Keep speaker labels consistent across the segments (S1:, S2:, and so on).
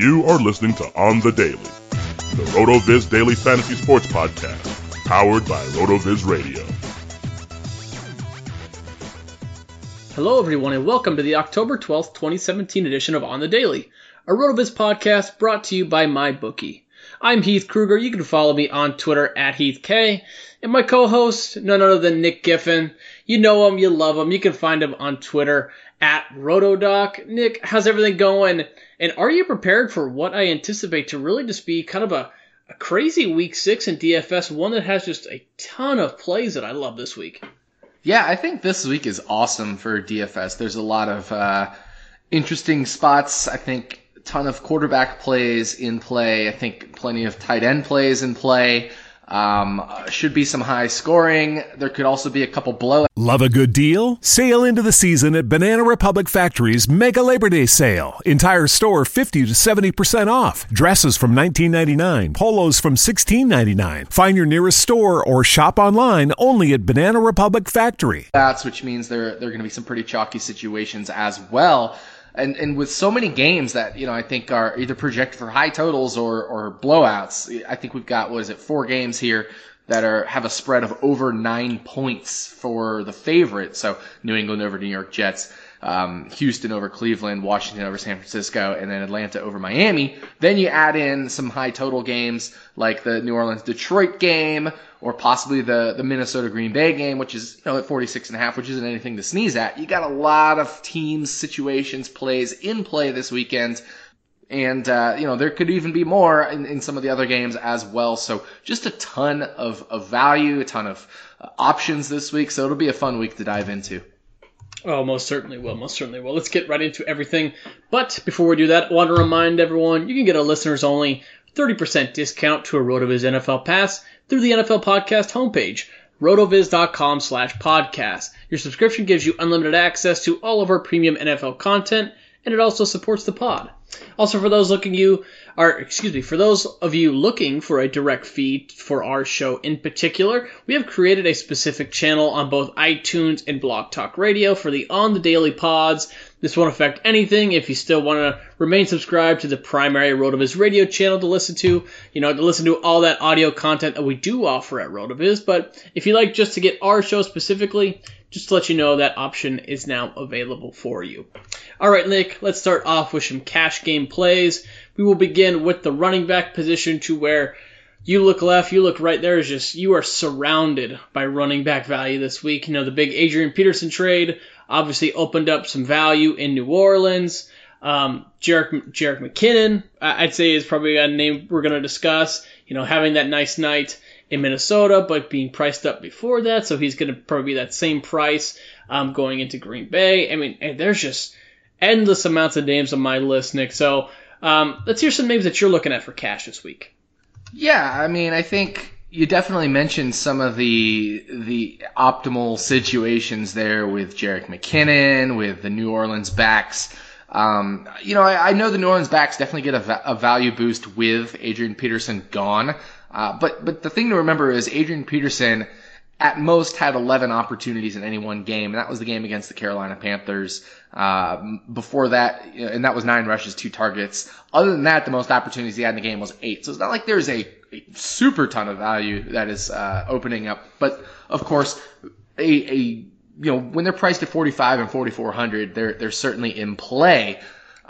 S1: You are listening to On the Daily, the RotoViz Daily Fantasy Sports Podcast, powered by RotoViz Radio.
S2: Hello, everyone, and welcome to the October 12th, 2017 edition of On the Daily, a RotoViz podcast brought to you by MyBookie. I'm Heath Kruger. You can follow me on Twitter at HeathK. And my co-host, none other than Nick Giffen. You know him, you love him. You can find him on Twitter at Rotodoc. Nick, how's everything going? And are you prepared for what I anticipate to really just be kind of a, a crazy week six in DFS, one that has just a ton of plays that I love this week?
S3: Yeah, I think this week is awesome for DFS. There's a lot of uh, interesting spots. I think a ton of quarterback plays in play. I think plenty of tight end plays in play. Um, should be some high scoring. There could also be a couple blowouts.
S4: Love a good deal? Sail into the season at Banana Republic Factory's Mega Labor Day Sale. Entire store 50 to 70% off. Dresses from $19.99, polos from $16.99. Find your nearest store or shop online only at Banana Republic Factory.
S3: That's which means there there are going to be some pretty chalky situations as well and and with so many games that you know I think are either projected for high totals or or blowouts. I think we've got what is it four games here that are have a spread of over nine points for the favorite. So New England over New York Jets. Um, Houston over Cleveland, Washington over San Francisco, and then Atlanta over Miami. Then you add in some high total games like the New Orleans Detroit game or possibly the, the Minnesota Green Bay game, which is, you know, at 46 and a half, which isn't anything to sneeze at. You got a lot of teams, situations, plays in play this weekend. And, uh, you know, there could even be more in, in some of the other games as well. So just a ton of, of value, a ton of uh, options this week. So it'll be a fun week to dive into.
S2: Oh, most certainly will. Most certainly will. Let's get right into everything. But before we do that, I want to remind everyone you can get a listeners only 30% discount to a RotoViz NFL Pass through the NFL Podcast homepage, rotoviz.com slash podcast. Your subscription gives you unlimited access to all of our premium NFL content, and it also supports the pod. Also, for those looking you or excuse me, for those of you looking for a direct feed for our show in particular, we have created a specific channel on both iTunes and Blog Talk Radio for the On the Daily Pods. This won't affect anything if you still want to remain subscribed to the primary RotoViz radio channel to listen to, you know, to listen to all that audio content that we do offer at RotoViz. But if you like just to get our show specifically, just to let you know that option is now available for you. All right, Nick, let's start off with some cash game plays. We will begin with the running back position to where you look left, you look right. There is just you are surrounded by running back value this week. You know the big Adrian Peterson trade obviously opened up some value in New Orleans. Um, Jerick, Jerick McKinnon, I'd say is probably a name we're going to discuss. You know, having that nice night in Minnesota, but being priced up before that, so he's going to probably be that same price um, going into Green Bay. I mean, there's just endless amounts of names on my list, Nick. So um, let's hear some names that you're looking at for cash this week.
S3: Yeah, I mean, I think you definitely mentioned some of the the optimal situations there with Jerick McKinnon, with the New Orleans backs. Um, you know, I, I, know the New Orleans backs definitely get a, a value boost with Adrian Peterson gone. Uh, but but the thing to remember is Adrian Peterson at most had 11 opportunities in any one game, and that was the game against the Carolina Panthers. Uh, before that, and that was nine rushes, two targets. Other than that, the most opportunities he had in the game was eight. So it's not like there's a, a super ton of value that is uh, opening up. But of course, a, a you know, when they're priced at 45 and 4,400, they're, they're certainly in play.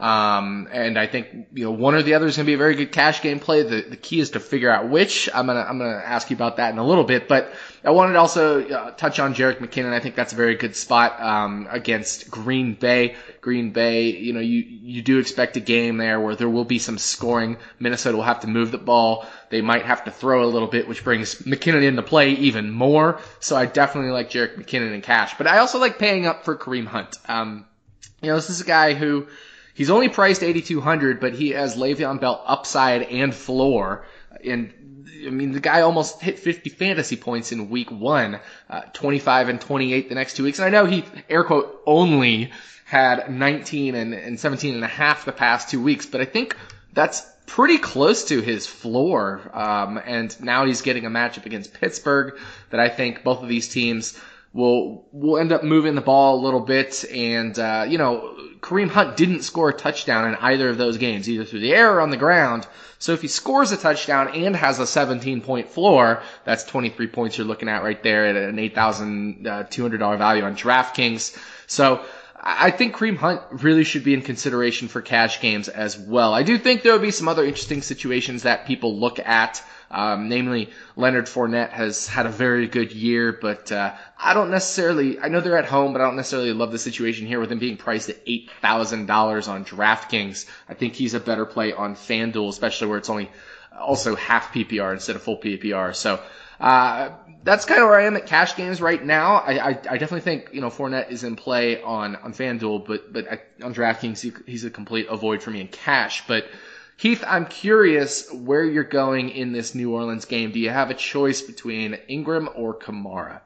S3: Um, and I think, you know, one or the other is going to be a very good cash game play. The, the key is to figure out which. I'm going to, I'm to ask you about that in a little bit, but I wanted to also uh, touch on Jerick McKinnon. I think that's a very good spot, um, against Green Bay. Green Bay, you know, you, you do expect a game there where there will be some scoring. Minnesota will have to move the ball. They might have to throw a little bit, which brings McKinnon into play even more. So I definitely like Jerick McKinnon in cash, but I also like paying up for Kareem Hunt. Um, you know, this is a guy who, He's only priced 8,200, but he has Le'Veon Bell upside and floor. And I mean, the guy almost hit 50 fantasy points in week one, uh, 25 and 28 the next two weeks. And I know he, air quote, only had 19 and, and 17 and a half the past two weeks, but I think that's pretty close to his floor. Um, and now he's getting a matchup against Pittsburgh that I think both of these teams will we'll end up moving the ball a little bit. And uh, you know, Kareem Hunt didn't score a touchdown in either of those games, either through the air or on the ground. So if he scores a touchdown and has a 17 point floor, that's 23 points you're looking at right there at an $8,200 uh, value on DraftKings. So I think Kareem Hunt really should be in consideration for cash games as well. I do think there would be some other interesting situations that people look at. Um, namely, Leonard Fournette has had a very good year, but uh, I don't necessarily. I know they're at home, but I don't necessarily love the situation here with him being priced at eight thousand dollars on DraftKings. I think he's a better play on FanDuel, especially where it's only also half PPR instead of full PPR. So. Uh, that's kind of where I am at cash games right now. I, I, I, definitely think you know Fournette is in play on on FanDuel, but but I, on DraftKings he, he's a complete avoid for me in cash. But Heath, I'm curious where you're going in this New Orleans game. Do you have a choice between Ingram or Kamara?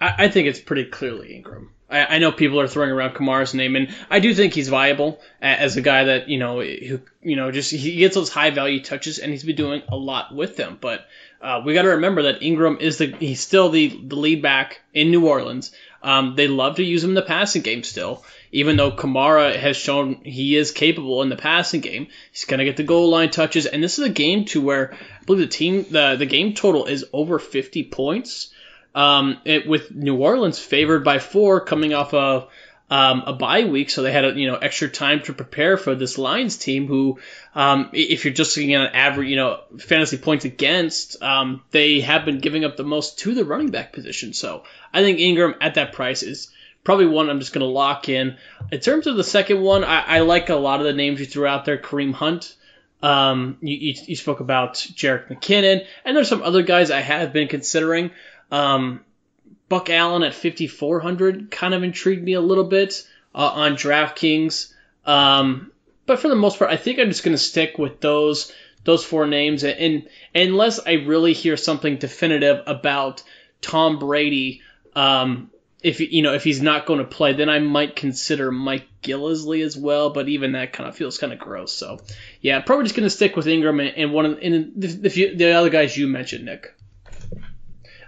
S2: I, I think it's pretty clearly Ingram. I, I, know people are throwing around Kamara's name, and I do think he's viable as a guy that you know who you know just he gets those high value touches, and he's been doing a lot with them. But uh, we got to remember that Ingram is the he's still the the lead back in New Orleans. Um, they love to use him in the passing game still, even though Kamara has shown he is capable in the passing game. He's gonna get the goal line touches, and this is a game to where I believe the team the the game total is over 50 points. Um, it, with New Orleans favored by four, coming off a um, a bye week, so they had a, you know extra time to prepare for this Lions team. Who, um, if you're just looking at average, you know, fantasy points against, um, they have been giving up the most to the running back position. So I think Ingram at that price is probably one I'm just going to lock in. In terms of the second one, I, I, like a lot of the names you threw out there. Kareem Hunt. Um, you, you, you spoke about Jerick McKinnon, and there's some other guys I have been considering. Um, Buck Allen at 5,400 kind of intrigued me a little bit uh, on DraftKings. Um, but for the most part, I think I'm just going to stick with those those four names, and, and, unless I really hear something definitive about Tom Brady, um, if you know if he's not going to play, then I might consider Mike Gillislee as well. But even that kind of feels kind of gross. So yeah, probably just going to stick with Ingram and, and one of and the, the, the other guys you mentioned, Nick.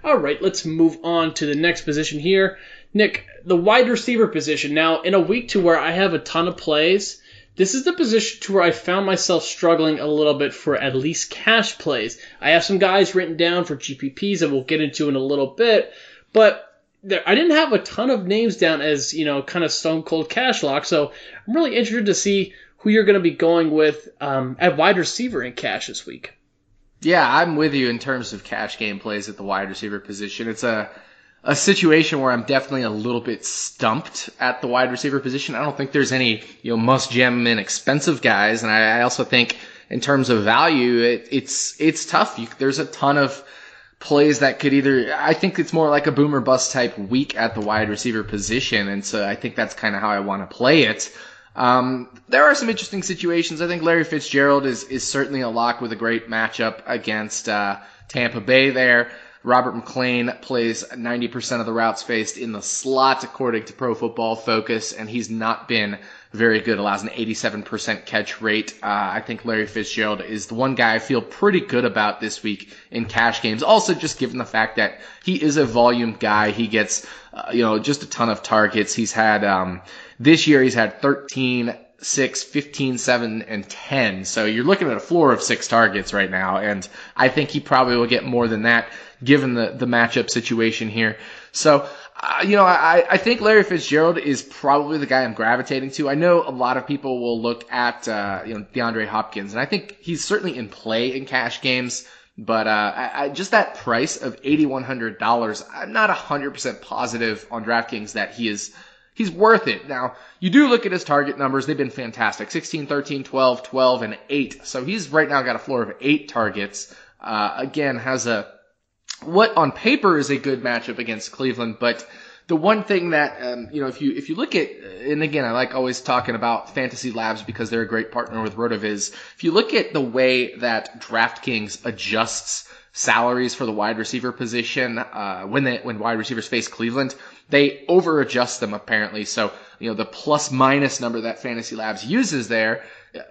S2: All right, let's move on to the next position here. Nick, the wide receiver position. Now, in a week to where I have a ton of plays, this is the position to where I found myself struggling a little bit for at least cash plays. I have some guys written down for GPPs that we'll get into in a little bit, but there, I didn't have a ton of names down as, you know, kind of stone cold cash lock, so I'm really interested to see who you're going to be going with um, at wide receiver in cash this week.
S3: Yeah, I'm with you in terms of cash game plays at the wide receiver position. It's a a situation where I'm definitely a little bit stumped at the wide receiver position. I don't think there's any you know must gem in expensive guys, and I, I also think in terms of value, it, it's it's tough. You, there's a ton of plays that could either. I think it's more like a boomer bust type week at the wide receiver position, and so I think that's kind of how I want to play it. Um, there are some interesting situations. I think Larry Fitzgerald is, is certainly a lock with a great matchup against uh, Tampa Bay there. Robert McClain plays 90% of the routes faced in the slot, according to Pro Football Focus, and he's not been very good. Allows an 87% catch rate. Uh, I think Larry Fitzgerald is the one guy I feel pretty good about this week in cash games. Also, just given the fact that he is a volume guy, he gets, uh, you know, just a ton of targets. He's had, um, this year he's had 13, 6, 15, 7, and 10. So you're looking at a floor of six targets right now. And I think he probably will get more than that given the, the matchup situation here. So uh, you know, I, I think Larry Fitzgerald is probably the guy I'm gravitating to. I know a lot of people will look at, uh, you know, DeAndre Hopkins, and I think he's certainly in play in cash games. But uh, I, I, just that price of eighty one hundred dollars, I'm not hundred percent positive on DraftKings that he is he's worth it. Now, you do look at his target numbers, they've been fantastic. 16, 13, 12, 12, and 8. So he's right now got a floor of 8 targets. Uh, again, has a what on paper is a good matchup against Cleveland, but the one thing that um, you know, if you if you look at, and again, I like always talking about Fantasy Labs because they're a great partner with Rotoviz. If you look at the way that DraftKings adjusts salaries for the wide receiver position uh, when they when wide receivers face Cleveland, they over adjust them apparently. So you know the plus minus number that Fantasy Labs uses there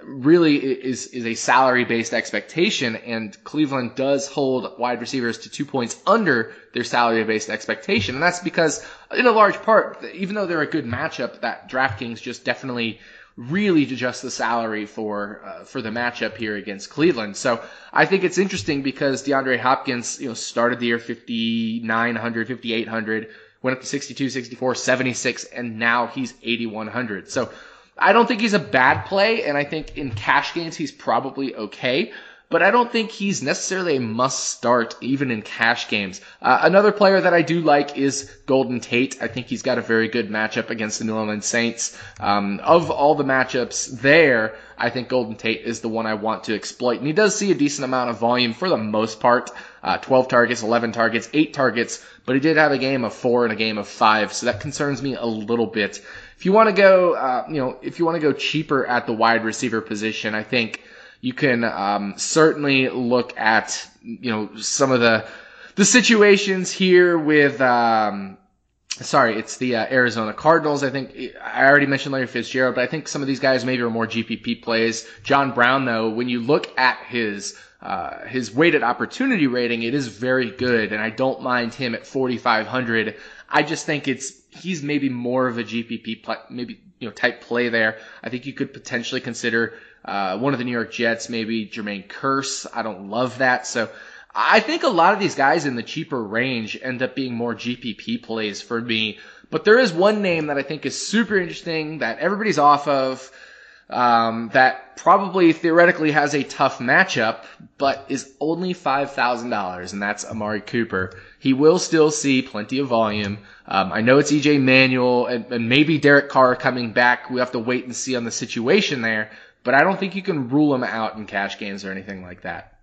S3: really is is a salary based expectation, and Cleveland does hold wide receivers to two points under their salary based expectation, and that's because in a large part, even though they're a good matchup, that DraftKings just definitely really adjust the salary for uh, for the matchup here against Cleveland. So I think it's interesting because DeAndre Hopkins, you know, started the year 5900, 5800, went up to 62, 64, 76 and now he's 8100. So I don't think he's a bad play, and I think in cash games he's probably okay. But I don't think he's necessarily a must start even in cash games. Uh, another player that I do like is Golden Tate. I think he's got a very good matchup against the New Orleans Saints. Um, of all the matchups there, I think Golden Tate is the one I want to exploit. And he does see a decent amount of volume for the most part. Uh, 12 targets, 11 targets, 8 targets, but he did have a game of 4 and a game of 5, so that concerns me a little bit. If you want to go, uh, you know, if you want to go cheaper at the wide receiver position, I think you can um, certainly look at, you know, some of the the situations here with. Um, sorry, it's the uh, Arizona Cardinals. I think I already mentioned Larry Fitzgerald, but I think some of these guys maybe are more GPP plays. John Brown, though, when you look at his uh, his weighted opportunity rating, it is very good, and I don't mind him at 4,500. I just think it's he's maybe more of a GPP play, maybe you know type play there. I think you could potentially consider uh, one of the New York Jets, maybe Jermaine Kearse. I don't love that, so I think a lot of these guys in the cheaper range end up being more GPP plays for me. But there is one name that I think is super interesting that everybody's off of. Um, that probably theoretically has a tough matchup, but is only $5,000, and that's Amari Cooper. He will still see plenty of volume. Um, I know it's EJ Manuel and, and maybe Derek Carr coming back. We have to wait and see on the situation there, but I don't think you can rule him out in cash games or anything like that.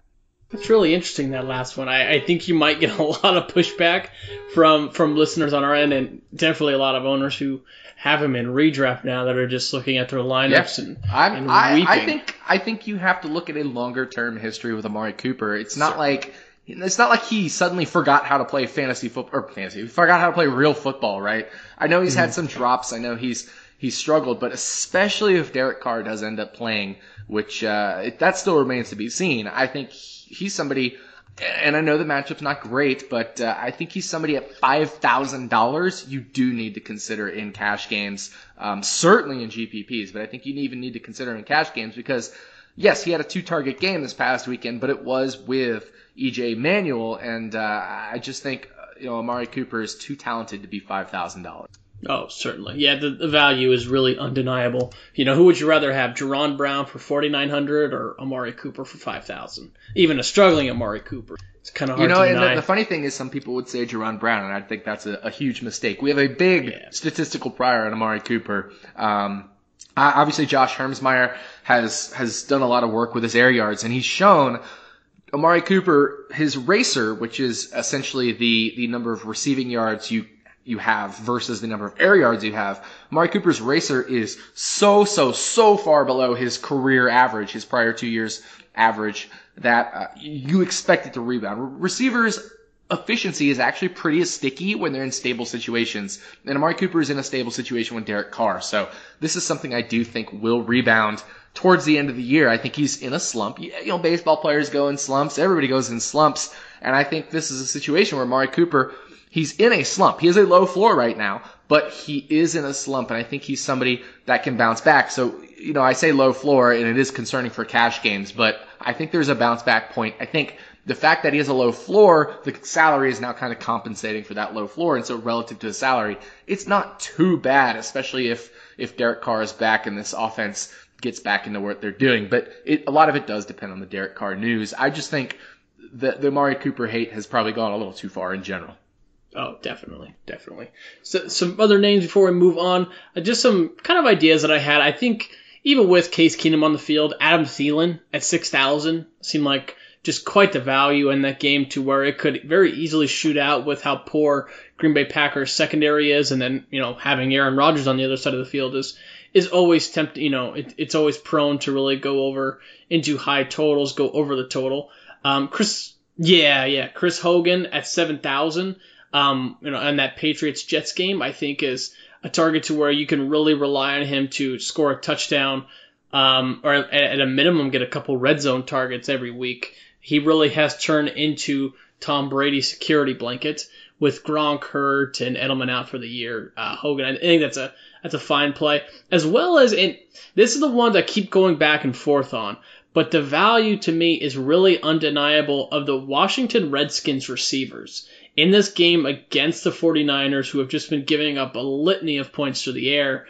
S2: That's really interesting that last one. I, I think you might get a lot of pushback from from listeners on our end, and definitely a lot of owners who have him in redraft now that are just looking at their lineups and, and
S3: I, I, think I think you have to look at a longer term history with Amari Cooper. It's not like it's not like he suddenly forgot how to play fantasy football or fantasy. He forgot how to play real football, right? I know he's mm-hmm. had some drops. I know he's he's struggled, but especially if Derek Carr does end up playing, which uh, that still remains to be seen. I think he's somebody, and I know the matchup's not great, but uh, I think he's somebody at five thousand dollars you do need to consider in cash games. Um, certainly in GPPs, but I think you even need to consider in cash games because yes, he had a two target game this past weekend, but it was with EJ Manuel, and uh, I just think uh, you know Amari Cooper is too talented to be five thousand dollars.
S2: Oh, certainly. Yeah, the, the value is really undeniable. You know, who would you rather have, Jaron Brown for forty nine hundred or Amari Cooper for five thousand? Even a struggling Amari Cooper. It's kind of hard to deny.
S3: you know,
S2: to deny.
S3: And the, the, funny thing is, some people would say Jaron Brown, and I think that's a, a huge mistake. We have a big yeah. statistical prior on Amari Cooper. Um, obviously, Josh Hermsmeyer has has done a lot of work with his air yards, and he's shown Amari Cooper, his RACR, which is essentially the, the number of receiving yards you you have versus the number of air yards you have. Amari Cooper's RACR is so, so, so far below his career average, his prior two years average, that uh, you expect it to rebound. Receivers efficiency is actually pretty sticky when they're in stable situations. And Amari Cooper is in a stable situation with Derek Carr. So this is something I do think will rebound towards the end of the year. I think he's in a slump. You know, baseball players go in slumps. Everybody goes in slumps. And I think this is a situation where Amari Cooper, he's in a slump. He has a low floor right now, but he is in a slump. And I think he's somebody that can bounce back. So, you know, I say low floor and it is concerning for cash games, but I think there's a bounce back point. I think the fact that he has a low floor, the salary is now kind of compensating for that low floor. And so relative to the salary, it's not too bad, especially if, if Derek Carr is back and this offense gets back into what they're doing. But it, a lot of it does depend on the Derek Carr news. I just think the, the Amari Cooper hate has probably gone a little too far in general.
S2: Oh, definitely, definitely. So, some other names before we move on. Uh, just some kind of ideas that I had. I think even with Case Keenum on the field, Adam Thielen at six thousand seemed like just quite the value in that game to where it could very easily shoot out with how poor Green Bay Packers secondary is, and then you know having Aaron Rodgers on the other side of the field is is always tempting. You know, it, it's always prone to really go over into high totals, go over the total. Um, Chris, yeah, yeah, Chris Hogan at seven thousand um, you know, and that Patriots Jets game, I think is a target to where you can really rely on him to score a touchdown, um, or at, at a minimum get a couple red zone targets every week. He really has turned into Tom Brady's security blanket with Gronk hurt and Edelman out for the year. Uh, Hogan, I think that's a that's a fine play, as well as in this is the one that I keep going back and forth on. But the value to me is really undeniable of the Washington Redskins receivers in this game against the 49ers, who have just been giving up a litany of points to the air,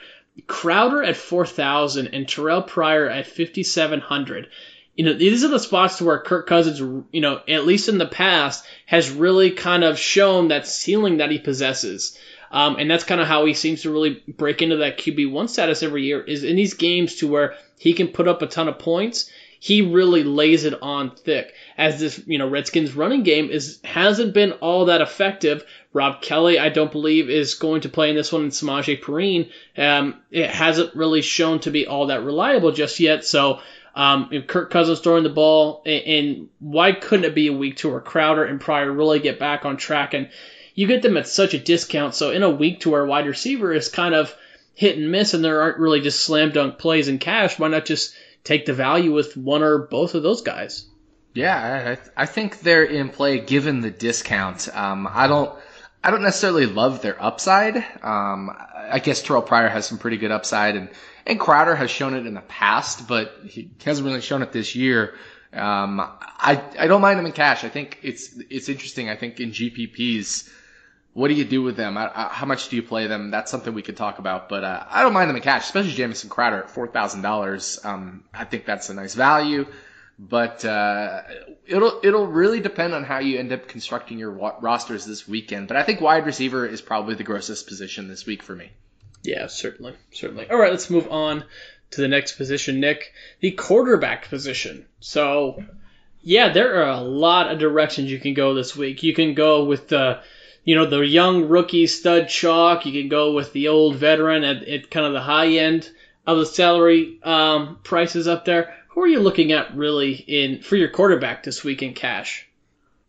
S2: Crowder at 4,000 and Terrell Pryor at 5,700. You know, these are the spots to where Kirk Cousins, you know, at least in the past, has really kind of shown that ceiling that he possesses. Um, and that's kind of how he seems to really break into that QB1 status every year is in these games to where he can put up a ton of points. He really lays it on thick as this, you know, Redskins running game is hasn't been all that effective. Rob Kelley, I don't believe, is going to play in this one, and Samaje Perine, um, it hasn't really shown to be all that reliable just yet. So, um, Kirk Cousins throwing the ball, and, and why couldn't it be a week to where Crowder and Pryor really get back on track? And you get them at such a discount. So in a week to where wide receiver is kind of hit and miss, and there aren't really just slam dunk plays in cash, why not just take the value with one or both of those guys?
S3: Yeah, I, I think they're in play given the discount. Um, I don't, I don't necessarily love their upside. Um, I guess Terrell Pryor has some pretty good upside, and and Crowder has shown it in the past, but he hasn't really shown it this year. Um, I I don't mind them in cash. I think it's it's interesting. I think in GPPs, what do you do with them? I, I, how much do you play them? That's something we could talk about. But uh, I don't mind them in cash, especially Jamison Crowder at four thousand um, dollars. I think that's a nice value but uh, it'll it'll really depend on how you end up constructing your wa- rosters this weekend. But I think wide receiver is probably the grossest position this week for me.
S2: Yeah, certainly, certainly. All right, let's move on to the next position, Nick, the quarterback position. So, yeah, there are a lot of directions you can go this week. You can go with the you know, the young rookie stud chalk. You can go with the old veteran at, at kind of the high end of the salary um, prices up there. Who are you looking at really in for your quarterback this week in cash?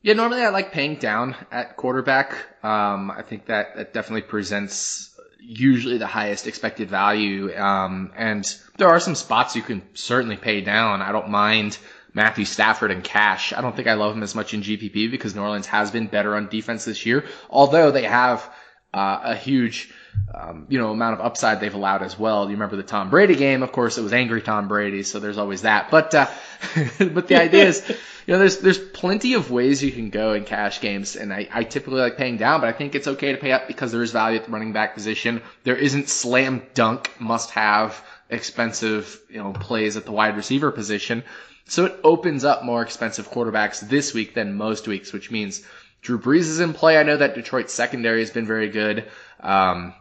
S3: Yeah, normally I like paying down at quarterback. Um, I think that that definitely presents usually the highest expected value. Um, and there are some spots you can certainly pay down. I don't mind Matthew Stafford and cash. I don't think I love him as much in GPP because New Orleans has been better on defense this year, although they have uh, a huge um, you know, amount of upside they've allowed as well. You remember the Tom Brady game? Of course, it was angry Tom Brady, so there's always that. But uh, but the idea is, you know, there's there's plenty of ways you can go in cash games, and I, I typically like paying down, but I think it's okay to pay up because there is value at the running back position. There isn't slam dunk must have expensive you know plays at the wide receiver position, so it opens up more expensive quarterbacks this week than most weeks, which means Drew Brees is in play. I know that Detroit secondary has been very good. Um,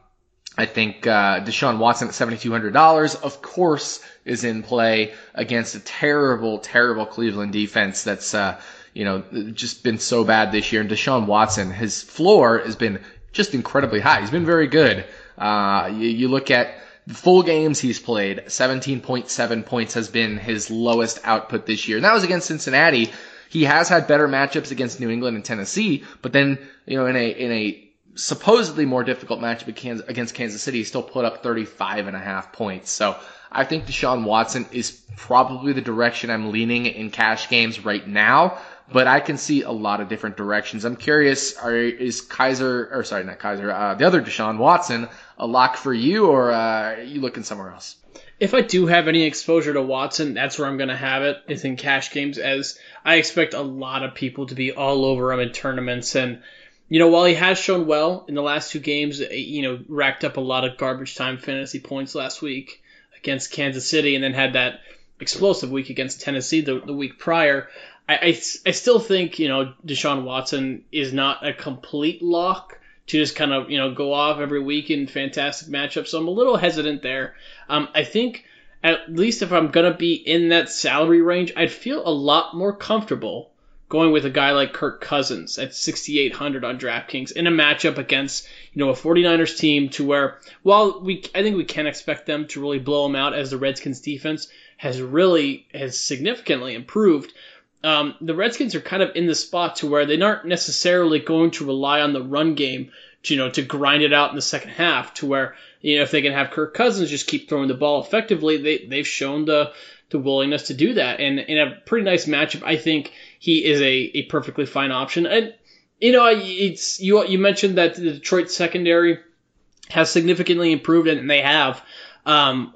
S3: I think uh, Deshaun Watson at $7,200, of course, is in play against a terrible, terrible Cleveland defense that's, uh, you know, just been so bad this year. And Deshaun Watson, his floor has been just incredibly high. He's been very good. Uh, you, you look at full games he's played, 17.7 points has been his lowest output this year. And that was against Cincinnati. He has had better matchups against New England and Tennessee, but then, you know, in a, in a supposedly more difficult matchup against Kansas City, he still put up 35 and a half points. So I think Deshaun Watson is probably the direction I'm leaning in cash games right now. But I can see a lot of different directions. I'm curious, are, is Kizer, or sorry, not Kizer, uh, the other Deshaun Watson a lock for you, or uh, are you looking somewhere else?
S2: If I do have any exposure to Watson, that's where I'm going to have it, is in cash games, as I expect a lot of people to be all over him in tournaments. And, you know, while he has shown well in the last two games, eh, you know, racked up a lot of garbage time fantasy points last week against Kansas City and then had that explosive week against Tennessee the, the week prior. I, I, I still think, you know, Deshaun Watson is not a complete lock to just kind of, you know, go off every week in fantastic matchups. So I'm a little hesitant there. Um, I think at least if I'm going to be in that salary range, I'd feel a lot more comfortable going with a guy like Kirk Cousins at 6,800 on DraftKings in a matchup against, you know, a 49ers team to where, while we, I think we can expect them to really blow them out as the Redskins defense has really, has significantly improved. Um, the Redskins are kind of in the spot to where they aren't necessarily going to rely on the run game to, you know, to grind it out in the second half to where, you know, if they can have Kirk Cousins just keep throwing the ball effectively, they, they've shown the, the willingness to do that. And in a pretty nice matchup, I think he is a, a perfectly fine option. And, you know, it's, you, you mentioned that the Detroit secondary has significantly improved and they have. Um,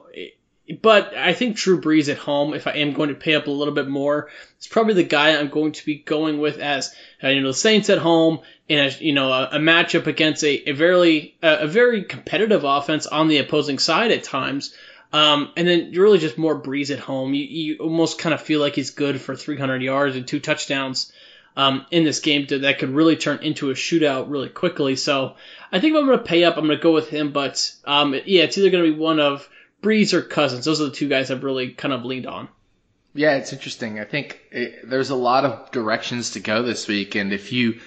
S2: but I think Drew Brees at home, if I am going to pay up a little bit more, is probably the guy I'm going to be going with as uh, you know the Saints at home in a you know a, a matchup against a, a very a, a very competitive offense on the opposing side at times. Um, and then really just more Brees at home. You, you almost kind of feel like he's good for 300 yards and two touchdowns um, in this game to, that could really turn into a shootout really quickly. So I think if I'm going to pay up, I'm going to go with him. But um, yeah, it's either going to be one of Brees or Cousins. Those are the two guys I've really kind of leaned on.
S3: Yeah, it's interesting. I think it, there's a lot of directions to go this week, and if you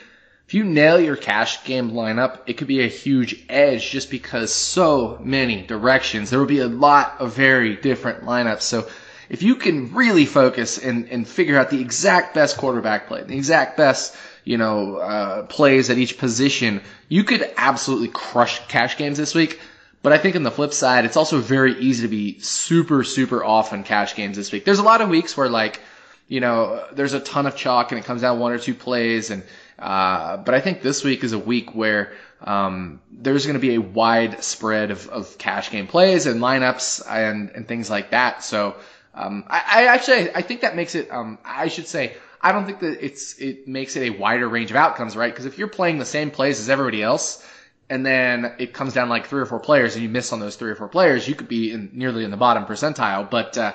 S3: if you nail your cash game lineup, it could be a huge edge just because so many directions. There will be a lot of very different lineups. So if you can really focus and, and figure out the exact best quarterback play, the exact best, you know, uh, plays at each position, you could absolutely crush cash games this week. But I think on the flip side, it's also very easy to be super, super off on cash games this week. There's a lot of weeks where like, you know, there's a ton of chalk and it comes down one or two plays and, uh, but I think this week is a week where, um, there's going to be a wide spread of, of cash game plays and lineups and, and things like that. So, um, I, I actually, I think that makes it, um, I should say, I don't think that it's, it makes it a wider range of outcomes, right? Because if you're playing the same plays as everybody else, and then it comes down like three or four players, and you miss on those three or four players, you could be in, nearly in the bottom percentile. But uh,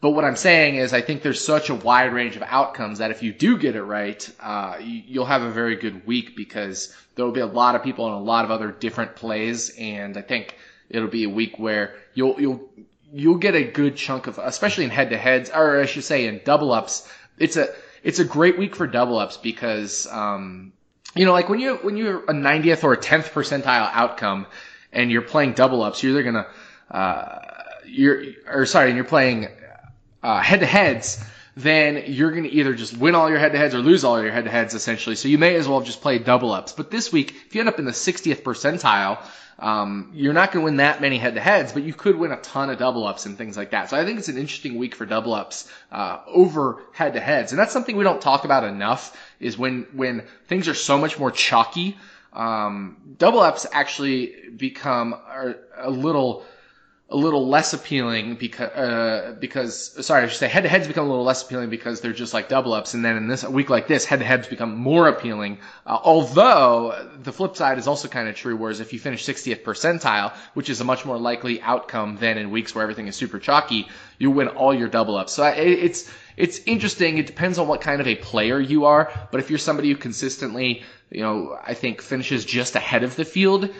S3: but what I'm saying is, I think there's such a wide range of outcomes that if you do get it right, uh, you, will have a very good week because there will be a lot of people and a lot of other different plays, and I think it'll be a week where you'll you'll you'll get a good chunk of, especially in head to heads, or I should say in double ups. It's a it's a great week for double ups because um, you know, like when you when you're a 90th or a 10th percentile outcome, and you're playing double ups, you're either gonna uh, you're or sorry, and you're playing head to heads, then you're gonna either just win all your head to heads or lose all your head to heads essentially. So you may as well just play double ups. But this week, if you end up in the 60th percentile, um, you're not going to win that many head to heads, but you could win a ton of double ups and things like that. So I think it's an interesting week for double ups uh, over head to heads, and that's something we don't talk about enough. Is when when things are so much more chalky, um, double ups actually become a little a little less appealing because uh, because sorry, I should say head to heads become a little less appealing because they're just like double ups, and then in this week like this, head to heads become more appealing. Uh, although the flip side is also kind of true, whereas if you finish 60th percentile, which is a much more likely outcome than in weeks where everything is super chalky, you win all your double ups. So it, it's it's interesting. It depends on what kind of a player you are, but if you're somebody who consistently, you know, I think finishes just ahead of the field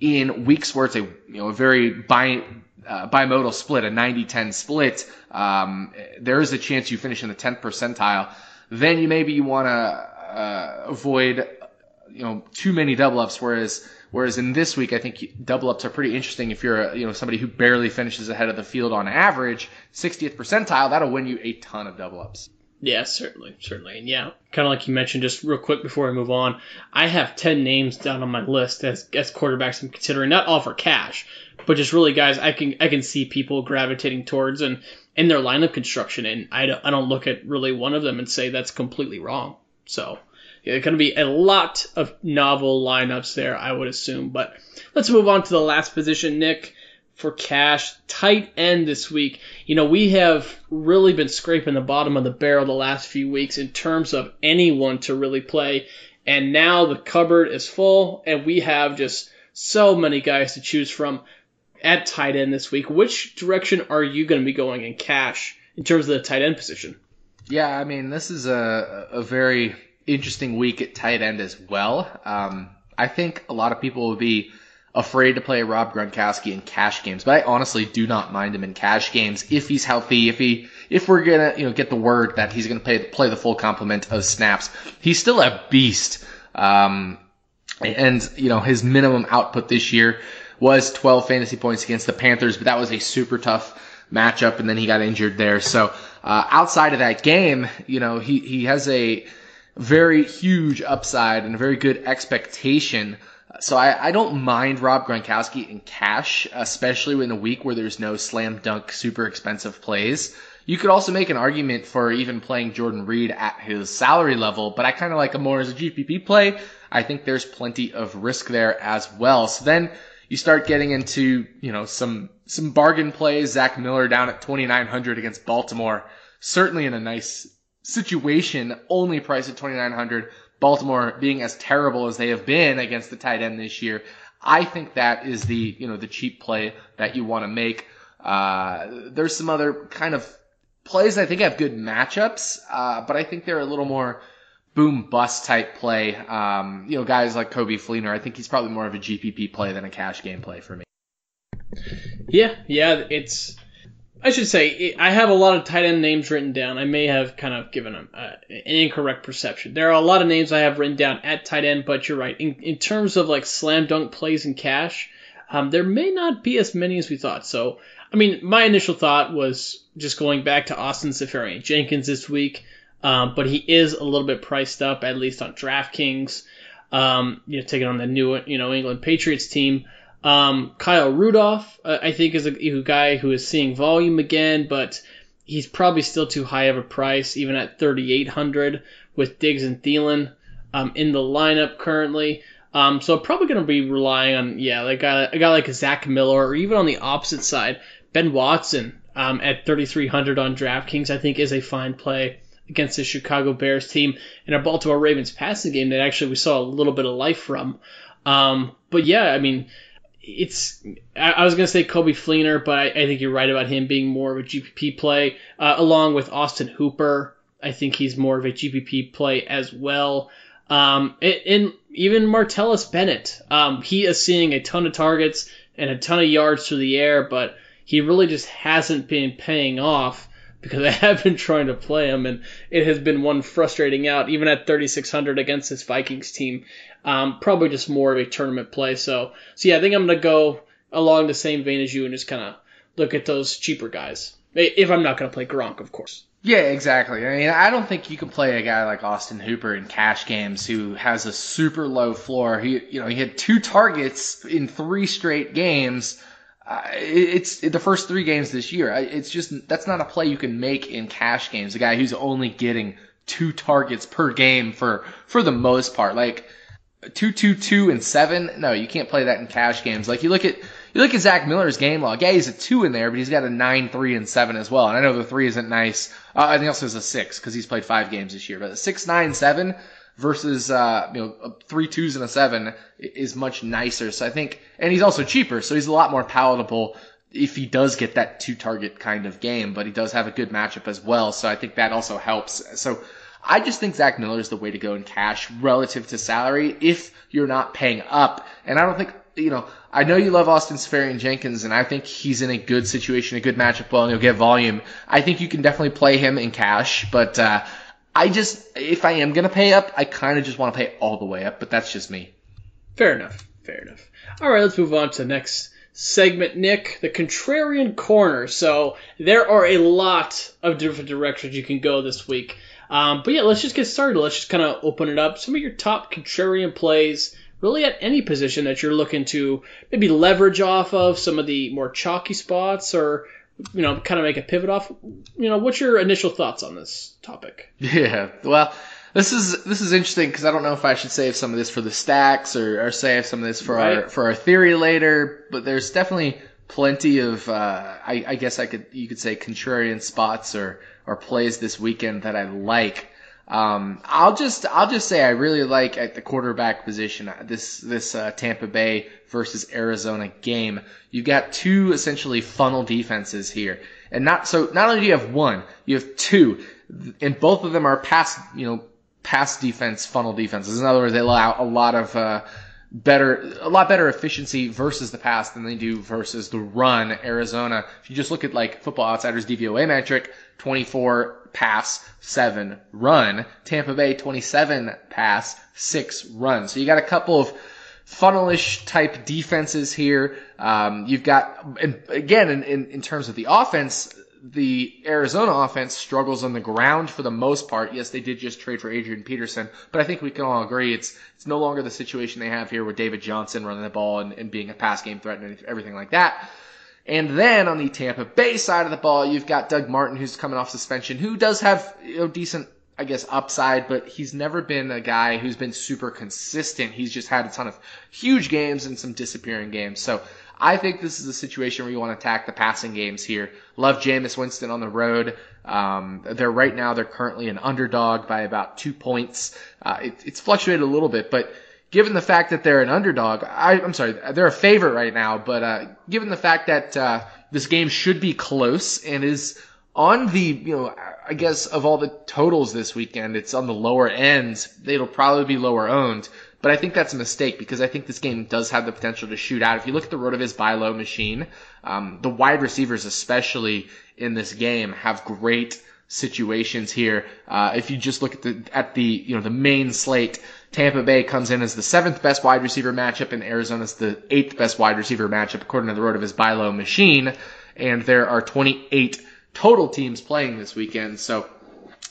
S3: in weeks where it's a you know a very bi uh, bimodal split, a 90-10 split, um, there is a chance you finish in the 10th percentile. Then you maybe you want to uh, avoid, you know, too many double ups. Whereas, whereas in this week, I think double ups are pretty interesting. If you're, a, you know, somebody who barely finishes ahead of the field on average, 60th percentile, that'll win you a ton of double ups.
S2: Yeah, certainly, certainly. And yeah, kind of like you mentioned, just real quick before I move on, I have 10 names down on my list as, as quarterbacks I'm considering, not all for cash, but just really guys I can I can see people gravitating towards and in their lineup construction, and I don't, I don't look at really one of them and say that's completely wrong. So yeah, going to be a lot of novel lineups there, I would assume. But let's move on to the last position, Nick for cash. Tight end this week. You know, we have really been scraping the bottom of the barrel the last few weeks in terms of anyone to really play. And now the cupboard is full, and we have just so many guys to choose from at tight end this week. Which direction are you going to be going in cash in terms of the tight end position?
S3: Yeah, I mean, this is a, a very interesting week at tight end as well. Um, I think a lot of people will be afraid to play Rob Gronkowski in cash games, but I honestly do not mind him in cash games if he's healthy, if he if we're gonna you know get the word that he's gonna play play the full complement of snaps. He's still a beast. Um, and you know his minimum output this year was 12 fantasy points against the Panthers, but that was a super tough matchup, and then he got injured there. So uh, outside of that game, you know he he has a very huge upside and a very good expectation so I, I don't mind Rob Gronkowski in cash, especially in a week where there's no slam dunk super expensive plays. You could also make an argument for even playing Jordan Reed at his salary level, but I kind of like him more as a GPP play. I think there's plenty of risk there as well. So then you start getting into, you know, some, some bargain plays. Zach Miller down at 2,900 against Baltimore. Certainly in a nice situation, only priced at 2,900. Baltimore being as terrible as they have been against the tight end this year, I think that is the you know the cheap play that you want to make. Uh, there's some other kind of plays I think have good matchups, uh, but I think they're a little more boom bust type play. Um, you know, guys like Coby Fleener, I think he's probably more of a GPP play than a cash game play for me.
S2: Yeah, yeah, it's I should say I have a lot of tight end names written down. I may have kind of given them uh, an incorrect perception. There are a lot of names I have written down at tight end, but you're right. In, in terms of like slam dunk plays in cash, um, there may not be as many as we thought. So, I mean, my initial thought was just going back to Austin Seferian Jenkins this week, um, but he is a little bit priced up, at least on DraftKings. Um, you know, taking on the new you know England Patriots team. Um, Kyle Rudolph, uh, I think, is a, a, guy who is seeing volume again, but he's probably still too high of a price, even at 3,800 with Diggs and Thielen um, in the lineup currently. Um, so probably going to be relying on yeah, like a, a, guy like Zach Miller, or even on the opposite side, Ben Watson um, at 3,300 on DraftKings, I think is a fine play against the Chicago Bears team and a Baltimore Ravens passing game that actually we saw a little bit of life from. Um, but yeah, I mean it's I, was gonna say Coby Fleener, but I, I, think you're right about him being more of a GPP play, uh, along with Austin Hooper. I think he's more of a GPP play as well. Um, and, and even Martellus Bennett, um, he is seeing a ton of targets and a ton of yards through the air, but he really just hasn't been paying off because I have been trying to play him, and it has been one frustrating out, even at 3,600 against this Vikings team. Um, probably just more of a tournament play. So, so yeah, I think I'm gonna go along the same vein as you and just kind of look at those cheaper guys. If I'm not gonna play Gronk, of course.
S3: Yeah, exactly. I mean, I don't think you can play a guy like Austin Hooper in cash games who has a super low floor. He, you know, he had two targets in three straight games. It's the first three games this year. It's just that's not a play you can make in cash games. A guy who's only getting two targets per game for for the most part. Like two, two, two, and seven. No, you can't play that in cash games. Like you look at you look at Zach Miller's game log. Yeah, he's a two in there, but he's got a nine, three, and seven as well. And I know the three isn't nice. Uh, I think also has a six because he's played five games this year. But a six, nine, seven versus uh, you know three twos and a seven is much nicer. So I think, and he's also cheaper, so he's a lot more palatable if he does get that two target kind of game. But he does have a good matchup as well, so I think that also helps. So I just think Zach Miller is the way to go in cash relative to salary if you're not paying up. And I don't think, you know, I know you love Austin Seferian Jenkins, and I think he's in a good situation, a good matchup, well, and he'll get volume. I think you can definitely play him in cash, but uh, I just, if I am to pay up, I kind of just want to pay all the way up, but that's just me.
S2: Fair enough. Fair enough. All right, let's move on to the next segment, Nick, the contrarian corner. So there are a lot of different directions you can go this week. Um, but yeah, let's just get started. Let's just kind of open it up. Some of your top contrarian plays really at any position that you're looking to maybe leverage off of some of the more chalky spots or you know kind of make a pivot off. You know, what's your initial thoughts on this topic?
S3: Yeah, well. This is this is interesting because I don't know if I should save some of this for the stacks or, or save some of this for
S2: Right.
S3: our for our theory later. But there's definitely plenty of uh, I, I guess I could you could say contrarian spots or or plays this weekend that I like. Um, I'll just I'll just say I really like at the quarterback position this this uh, Tampa Bay versus Arizona game. You've got two essentially funnel defenses here, and not so not only do you have one, you have two, and both of them are pass you know pass defense funnel defenses. In other words, they allow a lot of uh, better a lot better efficiency versus the pass than they do versus the run. Arizona, if you just look at like Football Outsiders DVOA metric, 24 pass, 7 run. Tampa Bay 27 pass, 6 run. So you got a couple of funnelish type defenses here. Um, you've got, again, in, in, in terms of the offense, the Arizona offense struggles on the ground for the most part. Yes, they did just trade for Adrian Peterson, but I think we can all agree it's it's no longer the situation they have here with David Johnson running the ball and, and being a pass game threat and everything like that. And then on the Tampa Bay side of the ball, you've got Doug Martin, who's coming off suspension, who does have you know, decent, I guess, upside, but he's never been a guy who's been super consistent. He's just had a ton of huge games and some disappearing games. So I think this is a situation where you want to attack the passing games here. Love Jameis Winston on the road. Um, they're right now, they're currently an underdog by about two points. Uh, it, it's fluctuated a little bit, but given the fact that they're an underdog, I, I'm sorry, they're a favorite right now, but uh, given the fact that uh, this game should be close and is on the, you know, I guess of all the totals this weekend, it's on the lower end. It'll probably be lower owned, but I think that's a mistake because I think this game does have the potential to shoot out. If you look at the Rotoviz buy low machine, um, the wide receivers, especially in this game, have great situations here. Uh, if you just look at the at the you know the main slate, Tampa Bay comes in as the seventh best wide receiver matchup, and Arizona's the eighth best wide receiver matchup according to the Rotoviz buy low machine. And there are 28 total teams playing this weekend, so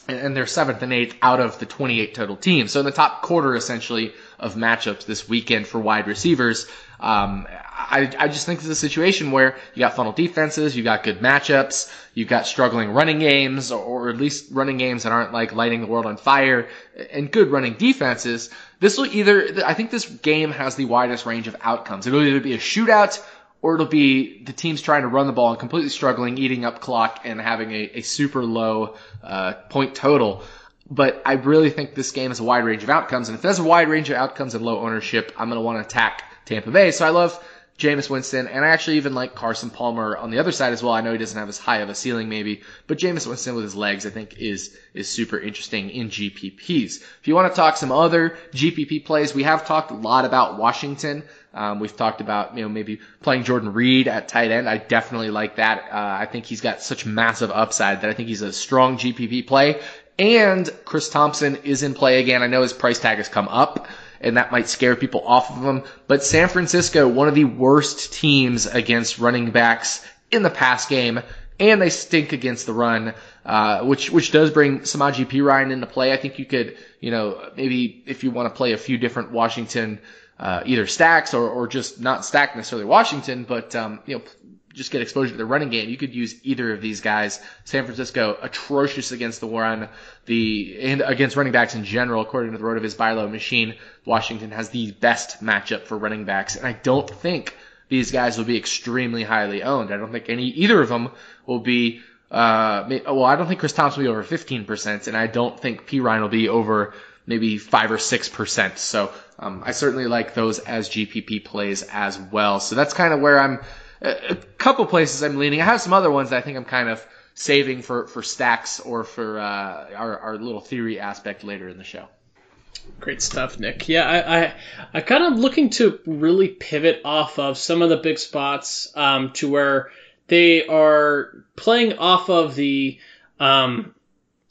S3: and they're seventh and eighth out of the 28 total teams. So in the top quarter, essentially, of matchups this weekend for wide receivers. Um, I, I just think it's a situation where you got funnel defenses, you got good matchups, you've got struggling running games, or, at least running games that aren't like lighting the world on fire, and good running defenses. This will either, I think this game has the widest range of outcomes. It'll either be a shootout or it'll be the teams trying to run the ball and completely struggling, eating up clock and having a, a super low uh, point total. But I really think this game has a wide range of outcomes, and if there's a wide range of outcomes and low ownership, I'm going to want to attack Tampa Bay. So I love Jameis Winston, and I actually even like Carson Palmer on the other side as well. I know he doesn't have as high of a ceiling maybe, but Jameis Winston with his legs, I think is is super interesting in GPPs. If you want to talk some other GPP plays, we have talked a lot about Washington. Um, we've talked about you know maybe playing Jordan Reed at tight end. I definitely like that. Uh, I think he's got such massive upside that I think he's a strong GPP play. And Chris Thompson is in play again. I know his price tag has come up and that might scare people off of him. But San Francisco, one of the worst teams against running backs in the pass game, and they stink against the run, uh, which which does bring Samaje Perine into play. I think you could, you know, maybe if you want to play a few different Washington, uh, either stacks or or just not stack necessarily Washington, but um, you know. Just get exposure to the running game. You could use either of these guys. San Francisco atrocious against the run, the and against running backs in general, according to the RotoViz low machine. Washington has the best matchup for running backs, and I don't think these guys will be extremely highly owned. I don't think any either of them will be. Uh, well, I don't think Chris Thompson will be over 15%, and I don't think Perine will be over maybe five or six percent. So um, I certainly like those as GPP plays as well. So that's kind of where I'm. A couple places I'm leaning. I have some other ones that I think I'm kind of saving for for stacks or for uh, our our little theory aspect later in the show.
S2: Great stuff, Nick. Yeah, I, I, I kind of looking to really pivot off of some of the big spots um, to where they are playing off of the um,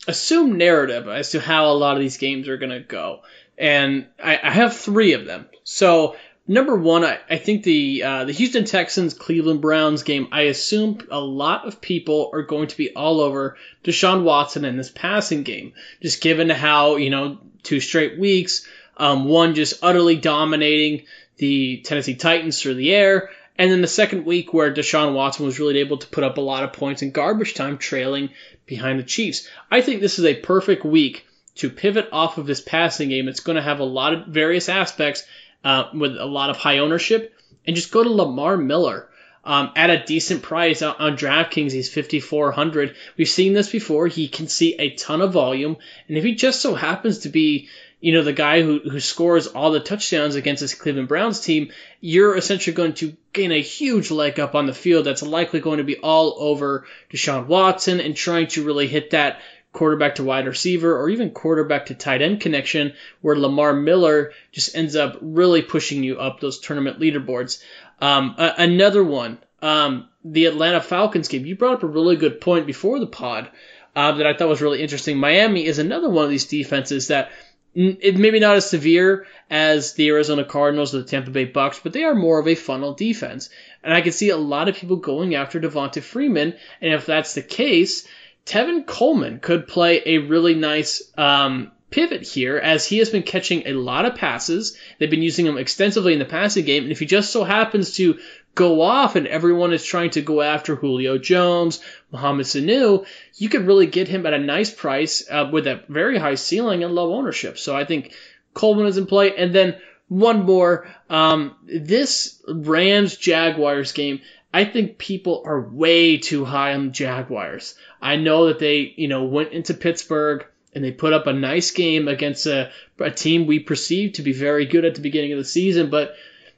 S2: assumed narrative as to how a lot of these games are going to go. And I, I have three of them. So number one, I, I think the uh, the Houston Texans Cleveland Browns game. I assume a lot of people are going to be all over Deshaun Watson in this passing game, just given how you know two straight weeks Um, one just utterly dominating the Tennessee Titans through the air, and then the second week where Deshaun Watson was really able to put up a lot of points in garbage time, trailing behind the Chiefs. I think this is a perfect week to pivot off of this passing game. It's going to have a lot of various aspects uh, with a lot of high ownership, and just go to Lamar Miller. Um, at a decent price on, on DraftKings, he's 5,400. We've seen this before. He can see a ton of volume, and if he just so happens to be you know, the guy who, who scores all the touchdowns against this Cleveland Browns team, you're essentially going to gain a huge leg up on the field that's likely going to be all over Deshaun Watson and trying to really hit that quarterback to wide receiver or even quarterback to tight end connection where Lamar Miller just ends up really pushing you up those tournament leaderboards. Um, a- another one, um, the Atlanta Falcons game. You brought up a really good point before the pod uh, that I thought was really interesting. Miami is another one of these defenses that – it maybe not as severe as the Arizona Cardinals or the Tampa Bay Bucks, but they are more of a funnel defense. And I can see a lot of people going after Devonta Freeman. And if that's the case, Tevin Coleman could play a really nice um, pivot here as he has been catching a lot of passes. They've been using him extensively in the passing game. And if he just so happens to go off and everyone is trying to go after Julio Jones, Mohamed Sanu, you could really get him at a nice price uh, with a very high ceiling and low ownership. So I think Coleman is in play. And then one more, um, this Rams Jaguars game, I think people are way too high on the Jaguars. I know that they, you know, went into Pittsburgh and they put up a nice game against a, a team we perceived to be very good at the beginning of the season, but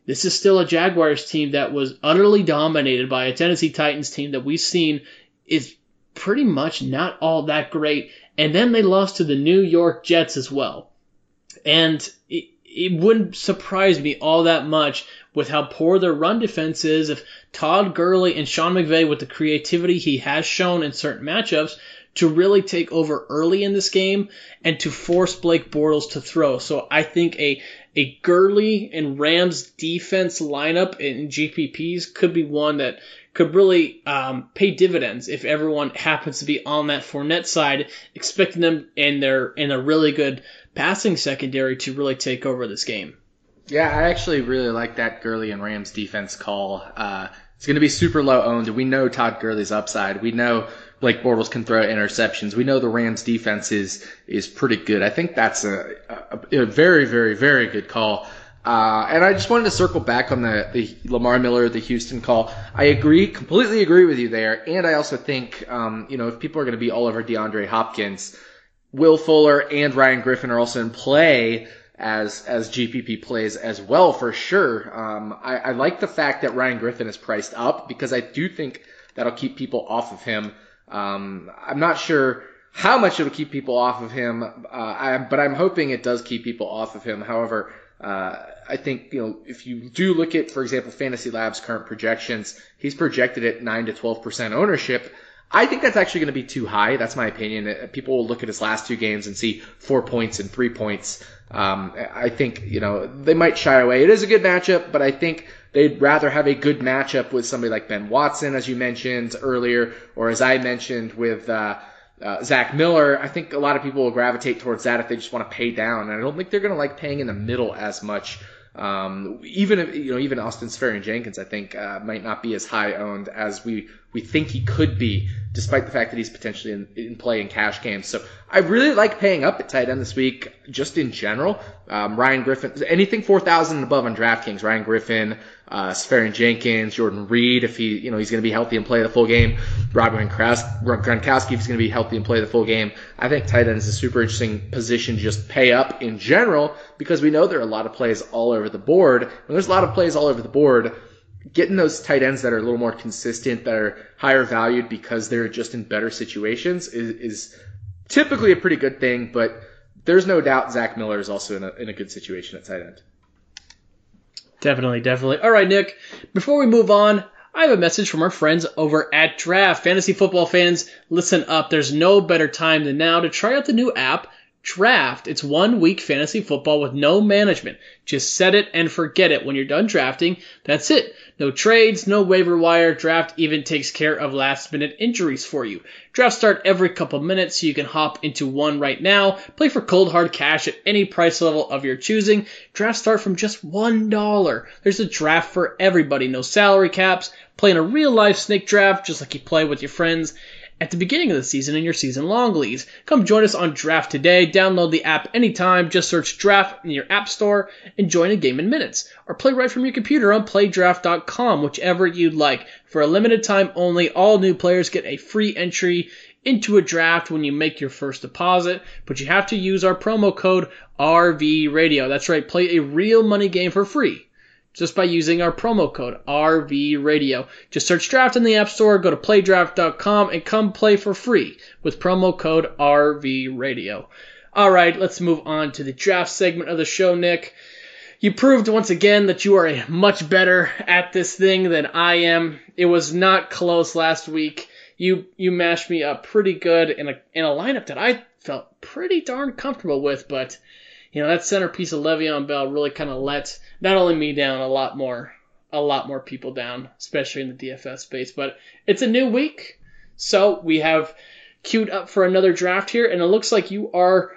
S2: this is still a Jaguars team that was utterly dominated by a Tennessee Titans team that we've seen is pretty much not all that great. And then they lost to the New York Jets as well. And it, it wouldn't surprise me all that much with how poor their run defense is if Todd Gurley and Sean McVay, with the creativity he has shown in certain matchups, to really take over early in this game and to force Blake Bortles to throw. So I think a a Gurley and Rams defense lineup in GPPs could be one that could really um, pay dividends if everyone happens to be on that Fournette side, expecting them in their in a really good passing secondary to really take over this game.
S3: Yeah, I actually really like that Gurley and Rams defense call. Uh, it's going to be super low owned. We know Todd Gurley's upside. We know Blake Bortles can throw interceptions. We know the Rams defense is is pretty good. I think that's a, a, a very, very, very good call. Uh, and I just wanted to circle back on the, the Lamar Miller, the Houston call. I agree, completely agree with you there. And I also think, um, you know, if people are going to be all over DeAndre Hopkins, Will Fuller and Ryan Griffin are also in play as as GPP plays as well for sure. Um, I, I like the fact that Ryan Griffin is priced up because I do think that'll keep people off of him. Um, I'm not sure how much it'll keep people off of him, uh, I, but I'm hoping it does keep people off of him. However, uh, I think you know if you do look at, for example, Fantasy Labs' current projections, he's projected at nine to twelve percent ownership. I think that's actually going to be too high. That's my opinion. Uh, people will look at his last two games and see four points and three points. Um, I think you know they might shy away. It is a good matchup, but I think They'd rather have a good matchup with somebody like Ben Watson, as you mentioned earlier, or as I mentioned with uh, uh, Zach Miller. I think a lot of people will gravitate towards that if they just want to pay down. And I don't think they're going to like paying in the middle as much. Um, even if, you know, even Austin Seferian-Jenkins, I think, uh, might not be as high owned as we, we think he could be, despite the fact that he's potentially in, in play in cash games. So I really like paying up at tight end this week, just in general. Um, Ryan Griffin, anything 4,000 and above on DraftKings, Ryan Griffin, uh, Seferian-Jenkins, Jordan Reed, if he, you know, he's going to be healthy and play the full game. Rob Gronkowski, if he's going to be healthy and play the full game. I think tight end is a super interesting position to just pay up in general because we know there are a lot of plays all over the board. When there's a lot of plays all over the board, getting those tight ends that are a little more consistent, that are higher valued because they're just in better situations is, is typically a pretty good thing, but there's no doubt Zach Miller is also in a, in a good situation at tight end.
S2: Definitely, definitely. All right, Nick, before we move on, I have a message from our friends over at Draft. Fantasy football fans, listen up. There's no better time than now to try out the new app, Draft. It's one week fantasy football with no management. Just set it and forget it. When you're done drafting, that's it. No trades, no waiver wire. Draft even takes care of last minute injuries for you. Drafts start every couple minutes, so you can hop into one right now. Play for cold hard cash at any price level of your choosing. Drafts start from just $1. There's a draft for everybody. No salary caps. Play in a real life snake draft, just like you play with your friends at the beginning of the season in your season long leagues. Come join us on Draft today. Download the app anytime. Just search Draft in your app store and join a game in minutes. Or play right from your computer on playdraft.com, whichever you'd like. For a limited time only, all new players get a free entry into a draft when you make your first deposit, but you have to use our promo code RV Radio. That's right, play a real money game for free just by using our promo code RV Radio. Just search draft in the App Store, go to playdraft.com, and come play for free with promo code RV Radio. All right, let's move on to the draft segment of the show, Nick. You proved once again that you are much better at this thing than I am. It was not close last week. You you mashed me up pretty good in a in a lineup that I felt pretty darn comfortable with, but you know that centerpiece of Le'Veon Bell really kind of let not only me down, a lot more, a lot more people down, especially in the DFS space. But it's a new week, so we have queued up for another draft here, and it looks like you are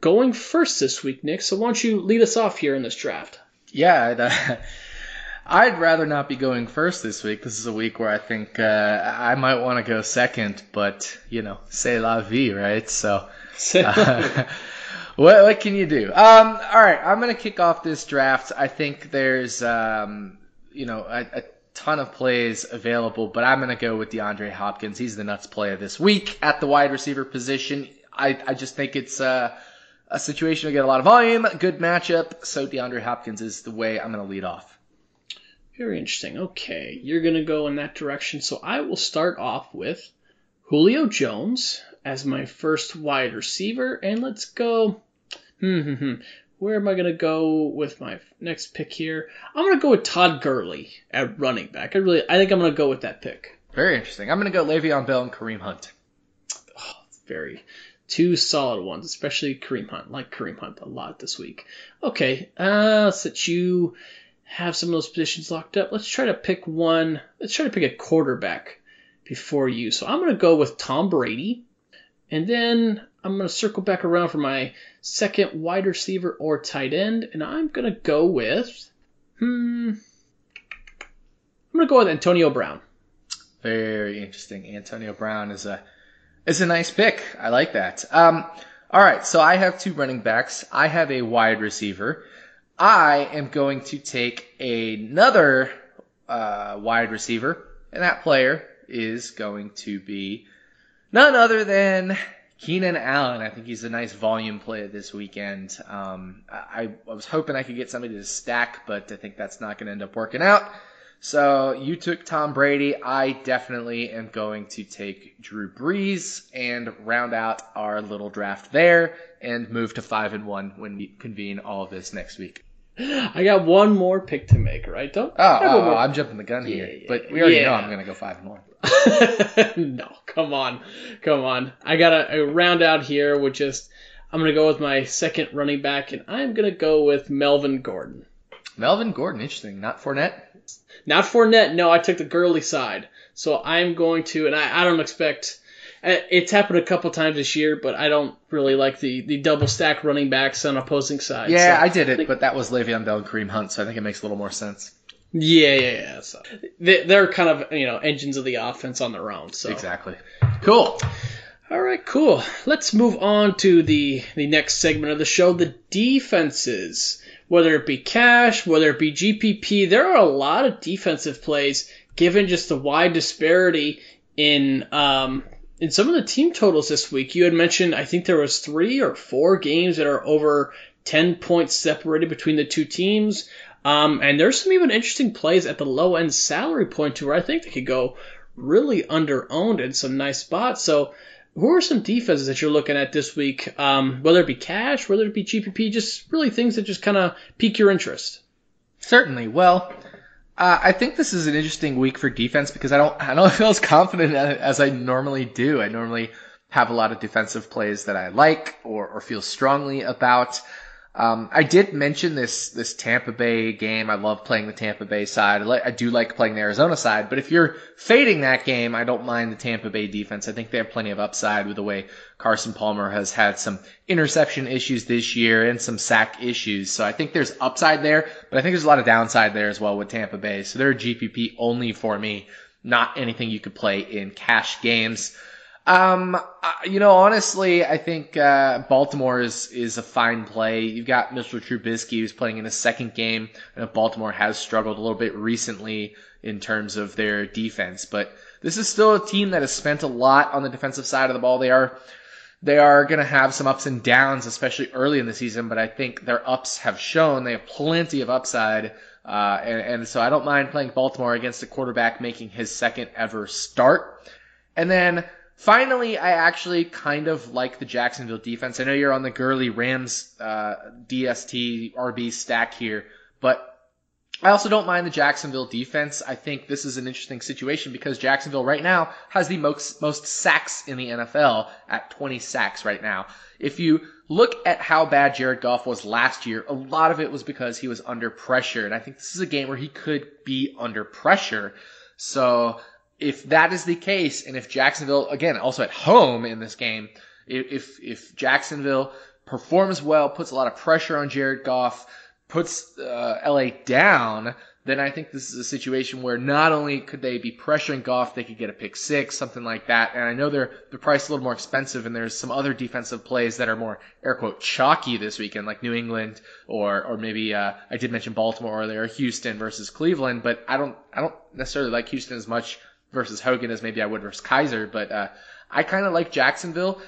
S2: going first this week, Nick. So why don't you lead us off here in this draft?
S3: Yeah, I'd, uh, I'd rather not be going first this week. This is a week where I think uh, I might want to go second, but you know, c'est la vie, right? So. Uh, what, what can you do? Um, all right, I'm going to kick off this draft. I think there's, um, you know, a, a ton of plays available, but I'm going to go with DeAndre Hopkins. He's the nuts player this week at the wide receiver position. I, I just think it's uh, a situation to get a lot of volume, good matchup. So DeAndre Hopkins is the way I'm going to lead off.
S2: Very interesting. Okay, you're going to go in that direction. So I will start off with Julio Jones as my first wide receiver, and let's go Hmm, hmm, hmm. Where am I going to go with my next pick here? I'm going to go with Todd Gurley at running back. I really, I think I'm going to go with that pick.
S3: Very interesting. I'm going to go Le'Veon Bell and Kareem Hunt.
S2: Oh, very two solid ones, especially Kareem Hunt. Like Kareem Hunt a lot this week. Okay, uh, since you have some of those positions locked up, let's try to pick one. Let's try to pick a quarterback before you. So I'm going to go with Tom Brady, and then I'm going to circle back around for my second wide receiver or tight end, and I'm to go with, hmm, I'm to go with Antonio Brown.
S3: Very interesting. Antonio Brown is a is a nice pick. I like that. Um, all right, so I have two running backs. I have a wide receiver. I am going to take another uh, wide receiver, and that player is going to be none other than Keenan Allen, I think he's a nice volume play this weekend. Um, I, I, was hoping I could get somebody to stack, but I think that's not going to end up working out. So you took Tom Brady. I definitely am going to take Drew Brees and round out our little draft there and move to five and one when we convene all of this next week.
S2: I got one more pick to make, right? Don't.
S3: Oh, oh, oh I'm jumping the gun here, yeah, but we already yeah. know I'm going to go five and one.
S2: no, come on, come on. I got a, round out here with just. I'm gonna go with my second running back, and I'm gonna go with Melvin Gordon.
S3: Melvin Gordon, interesting. Not Fournette.
S2: Not Fournette. No, I took the Gurley side, so I'm going to, and I, I don't expect. Uh, it's happened a couple times this year, but I don't really like the, the double stack running backs on opposing sides.
S3: Yeah, so I did it, but that was Le'Veon Bell and Kareem Hunt, so I think it makes a little more sense.
S2: Yeah, yeah, yeah. So they're kind of you know engines of the offense on their own. So
S3: exactly. Cool.
S2: All right, cool. Let's move on to the the next segment of the show, the defenses. Whether it be cash, whether it be GPP, there are a lot of defensive plays given just the wide disparity in um, in some of the team totals this week. You had mentioned I think there was three or four games that are over 10 points separated between the two teams. Um, and there's some even interesting plays at the low end salary point to where I think they could go really under owned in some nice spots. So, who are some defenses that you're looking at this week? Um, whether it be cash, whether it be GPP, just really things that just kind of pique your interest.
S3: Certainly. Well, uh, I think this is an interesting week for defense because I don't I don't feel as confident as I normally do. I normally have a lot of defensive plays that I like or, or feel strongly about. Um, I did mention this this Tampa Bay game. I love playing the Tampa Bay side. I, I do like playing the Arizona side. But if you're fading that game, I don't mind the Tampa Bay defense. I think they have plenty of upside with the way Carson Palmer has had some interception issues this year and some sack issues. So I think there's upside there, but I think there's a lot of downside there as well with Tampa Bay. So they're GPP only for me, not anything you could play in cash games. Um, you know, honestly, I think uh, Baltimore is is a fine play. You've got Mr. Trubisky who's playing in his second game. I know Baltimore has struggled a little bit recently in terms of their defense, but this is still a team that has spent a lot on the defensive side of the ball. They are they are going to have some ups and downs, especially early in the season, but I think their ups have shown they have plenty of upside. Uh, and, and so I don't mind playing Baltimore against a quarterback making his second ever start. And then Finally, I actually kind of like the Jacksonville defense. I know you're on the Gurley Rams uh, DST RB stack here, but I also don't mind the Jacksonville defense. I think this is an interesting situation because Jacksonville right now has the most, most sacks in the NFL at 20 sacks right now. If you look at how bad Jared Goff was last year, a lot of it was because he was under pressure. And I think this is a game where he could be under pressure. So if that is the case, and if Jacksonville, again, also at home in this game, if, if Jacksonville performs well, puts a lot of pressure on Jared Goff, puts uh, LA down, then I think this is a situation where not only could they be pressuring Goff, they could get a pick six, something like that. And I know they're they're priced a little more expensive, and there's some other defensive plays that are more air quote chalky this weekend, like New England or or maybe uh, I did mention Baltimore earlier, Houston versus Cleveland. But I don't I don't necessarily like Houston as much versus Hogan as maybe I would versus Kizer, but uh, I kind of like Jacksonville.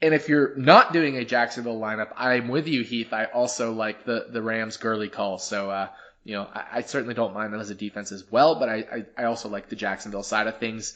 S3: And if you're not doing a Jacksonville lineup, I'm with you, Heath. I also like the the Rams Gurley call. So uh, you know, I, I, certainly don't mind them as a defense as well, but I, I, I also like the Jacksonville side of things.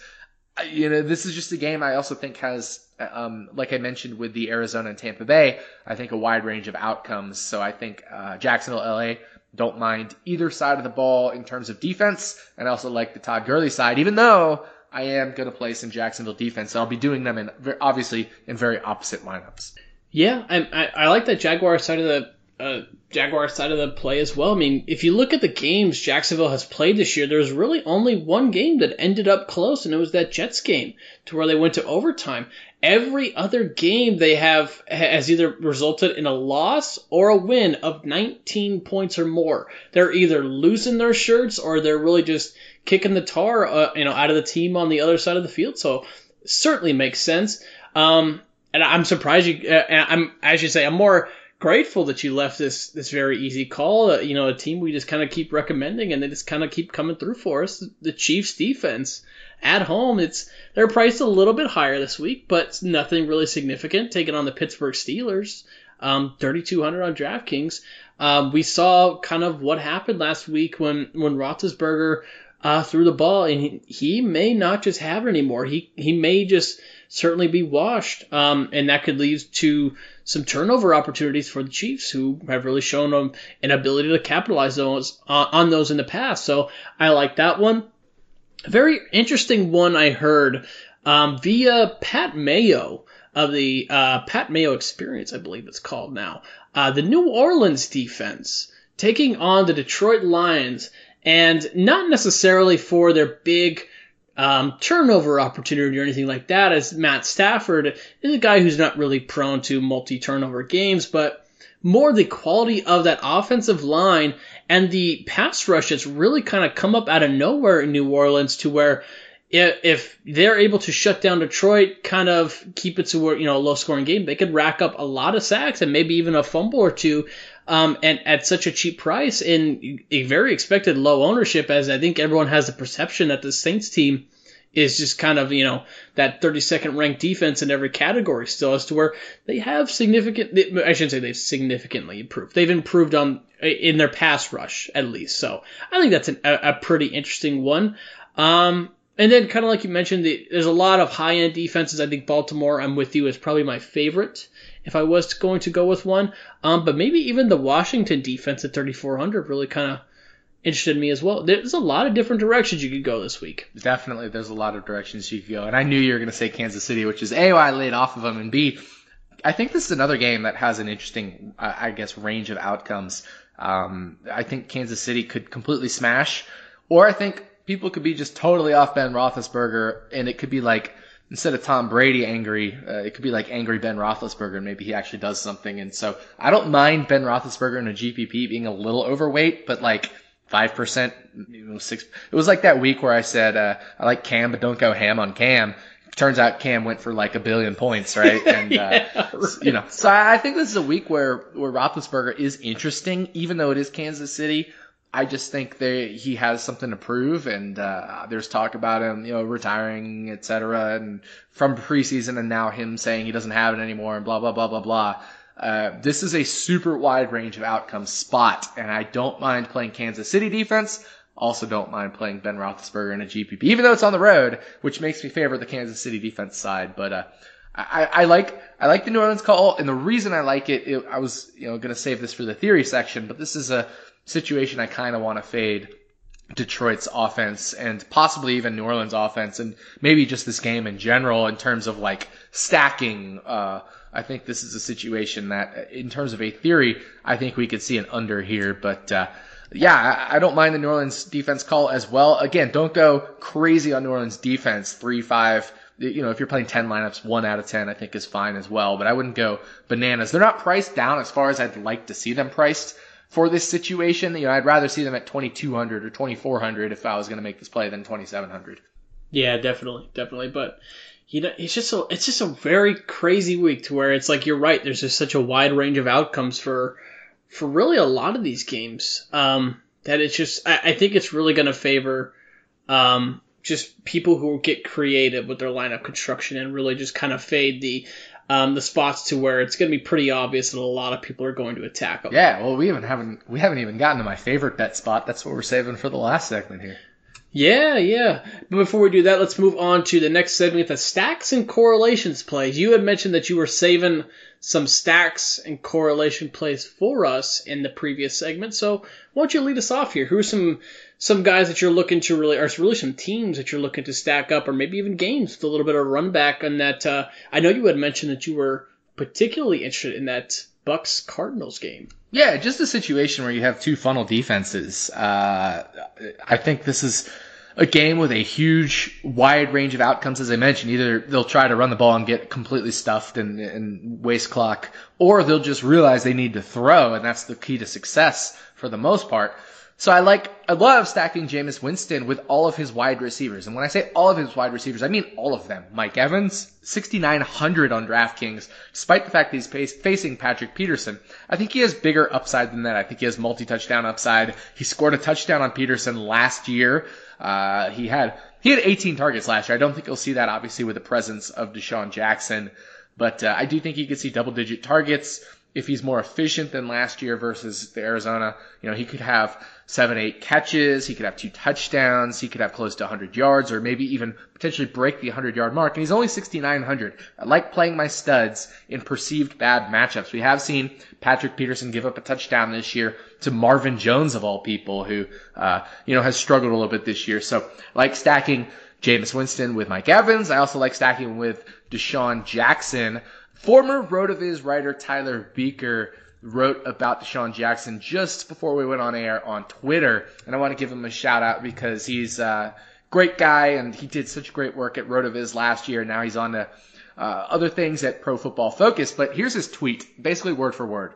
S3: I, you know, this is just a game I also think has, um, like I mentioned with the Arizona and Tampa Bay, I think a wide range of outcomes. So I think uh, Jacksonville, LA, don't mind either side of the ball in terms of defense, and I also like the Todd Gurley side, even though I am going to play some Jacksonville defense. So I'll be doing them in obviously in very opposite lineups.
S2: Yeah, I, I, I like that Jaguar side of the uh, Jaguar side of the play as well. I mean, if you look at the games Jacksonville has played this year, there's really only one game that ended up close, and it was that Jets game to where they went to overtime. Every other game they have has either resulted in a loss or a win of 19 points or more. They're either losing their shirts or they're really just kicking the tar, uh, you know, out of the team on the other side of the field. So certainly makes sense. Um, and I'm surprised you. Uh, I'm as you say, I'm more grateful that you left this this very easy call. Uh, you know, a team we just kind of keep recommending, and they just kind of keep coming through for us. The Chiefs defense at home, it's they're priced a little bit higher this week, but nothing really significant. Taking on the Pittsburgh Steelers, um, 3,200 on DraftKings. Um, we saw kind of what happened last week when when Roethlisberger uh, threw the ball, and he, he may not just have it anymore. He he may just certainly be washed, um, and that could lead to some turnover opportunities for the Chiefs, who have really shown them an ability to capitalize those uh, on those in the past. So I like that one. A very interesting one I heard um, via Pat Mayo of the uh, Pat Mayo Experience, I believe it's called now. Uh, the New Orleans defense taking on the Detroit Lions, and not necessarily for their big um, turnover opportunity or anything like that, as Matt Stafford is a guy who's not really prone to multi turnover games, but more the quality of that offensive line and the pass rush that's really kind of come up out of nowhere in New Orleans to where if they're able to shut down Detroit, kind of keep it to where, you know a low scoring game, they could rack up a lot of sacks and maybe even a fumble or two, um, and at such a cheap price in a very expected low ownership, as I think everyone has the perception that the Saints team is just kind of you know that 32nd ranked defense in every category still, as to where they have significant. I shouldn't say they've significantly improved. They've improved on in their pass rush at least. So I think that's an, a, a pretty interesting one. Um, and then, kind of like you mentioned, the, there's a lot of high end defenses. I think Baltimore, I'm with you, is probably my favorite if I was going to go with one. Um, but maybe even the Washington defense at 3,400 really kind of interested me as well. There's a lot of different directions you could go this week.
S3: Definitely, there's a lot of directions you could go, and I knew you were going to say Kansas City, which is a why I laid off of them, and b I think this is another game that has an interesting, I guess, range of outcomes. Um, I think Kansas City could completely smash, or I think people could be just totally off Ben Roethlisberger, and it could be like instead of Tom Brady angry, uh, it could be like angry Ben Roethlisberger, and maybe he actually does something. And so I don't mind Ben Roethlisberger in a GPP being a little overweight, but like five percent, six. It was like that week where I said uh, I like Cam, but don't go ham on Cam. Turns out Cam went for like a billion points, right? And
S2: yeah,
S3: uh,
S2: right.
S3: you know, so I think this is a week where where Roethlisberger is interesting, even though it is Kansas City. I just think they he has something to prove, and uh, there's talk about him, you know, retiring, etc. And from preseason, and now him saying he doesn't have it anymore, and blah blah blah blah blah. Uh, this is a super wide range of outcomes spot, and I don't mind playing Kansas City defense. Also, don't mind playing Ben Roethlisberger in a GPP, even though it's on the road, which makes me favor the Kansas City defense side. But uh, I, I like I like the New Orleans call, and the reason I like it, it I was you know going to save this for the theory section, but this is a situation I kind of want to fade Detroit's offense and possibly even New Orleans offense and maybe just this game in general in terms of like stacking. Uh, I think this is a situation that in terms of a theory, I think we could see an under here, but, uh, yeah, I, I don't mind the New Orleans defense call as well. Again, don't go crazy on New Orleans defense. Three, five, you know, if you're playing 10 lineups, one out of 10, I think is fine as well, but I wouldn't go bananas. They're not priced down as far as I'd like to see them priced for this situation. You know, I'd rather see them at 2200 or 2400 if I was going to make this play than 2700.
S2: Yeah, definitely, definitely. But you know, it's just a it's just a very crazy week to where it's like you're right. There's just such a wide range of outcomes for for really a lot of these games. Um, that it's just I, I think it's really going to favor um, just people who get creative with their lineup construction and really just kind of fade the um, the spots to where it's going to be pretty obvious that a lot of people are going to attack them.
S3: Yeah, well, we haven't haven't we haven't even gotten to my favorite bet spot. That's what we're saving for the last segment here.
S2: Yeah, yeah. But before we do that, let's move on to the next segment, the stacks and correlations plays. You had mentioned that you were saving some stacks and correlation plays for us in the previous segment. So why don't you lead us off here? Who are some some guys that you're looking to really, or really some teams that you're looking to stack up, or maybe even games with a little bit of run back on that? Uh, I know you had mentioned that you were particularly interested in that Bucks Cardinals game.
S3: Yeah, just a situation where you have two funnel defenses. Uh, I think this is a game with a huge, wide range of outcomes, as I mentioned. Either they'll try to run the ball and get completely stuffed and, and waste clock, or they'll just realize they need to throw, and that's the key to success for the most part. So I like, I love stacking Jameis Winston with all of his wide receivers. And when I say all of his wide receivers, I mean all of them. Mike Evans, 6,900 on DraftKings, despite the fact that he's facing Patrick Peterson. I think he has bigger upside than that. I think he has multi-touchdown upside. He scored a touchdown on Peterson last year. Uh, he had, he had 18 targets last year. I don't think you'll see that obviously with the presence of DeSean Jackson, but uh, I do think he could see double digit targets if he's more efficient than last year versus the Arizona, you know, he could have seven, eight catches. He could have two touchdowns. He could have close to 100 yards or maybe even potentially break the 100 yard mark. And he's only 6,900. I like playing my studs in perceived bad matchups. We have seen Patrick Peterson give up a touchdown this year to Marvin Jones of all people who, uh, you know, has struggled a little bit this year. So I like stacking Jameis Winston with Mike Evans. I also like stacking with DeSean Jackson. Former RotoViz writer Tyler Buecher wrote about DeSean Jackson just before we went on air on Twitter, and I want to give him a shout out because he's a great guy and he did such great work at RotoViz last year. Now he's on to uh, other things at Pro Football Focus. But here's his tweet, basically word for word.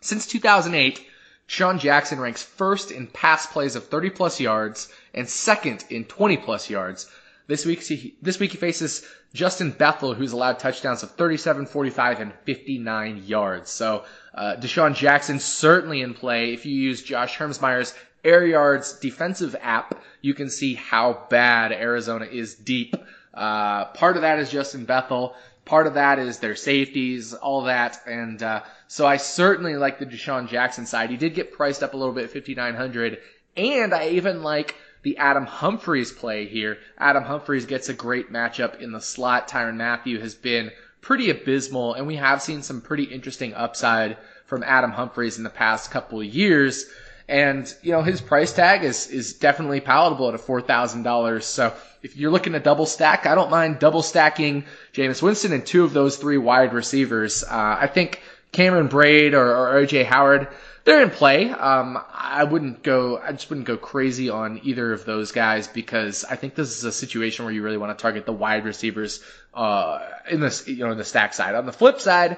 S3: Since 2008, DeSean Jackson ranks first in pass plays of 30 plus yards and second in 20 plus yards. This week, he, this week he faces Justin Bethel, who's allowed touchdowns of 37, 45, and 59 yards. So, uh, DeSean Jackson certainly in play. If you use Josh Hermsmeyer's Air Yards defensive app, you can see how bad Arizona is deep. Uh, part of that is Justin Bethel. Part of that is their safeties, all that. And, uh, so I certainly like the DeSean Jackson side. He did get priced up a little bit, 5,900. And I even like the Adam Humphries play here. Adam Humphries gets a great matchup in the slot. Tyrann Mathieu has been pretty abysmal, and we have seen some pretty interesting upside from Adam Humphries in the past couple of years. And, you know, his price tag is, is definitely palatable at a $4,000. So if you're looking to double stack, I don't mind double stacking Jameis Winston and two of those three wide receivers. Uh, I think Cameron Brate or, or OJ Howard, they're in play. Um, I wouldn't go, I just wouldn't go crazy on either of those guys because I think this is a situation where you really want to target the wide receivers, uh, in this, you know, in the stack side. On the flip side,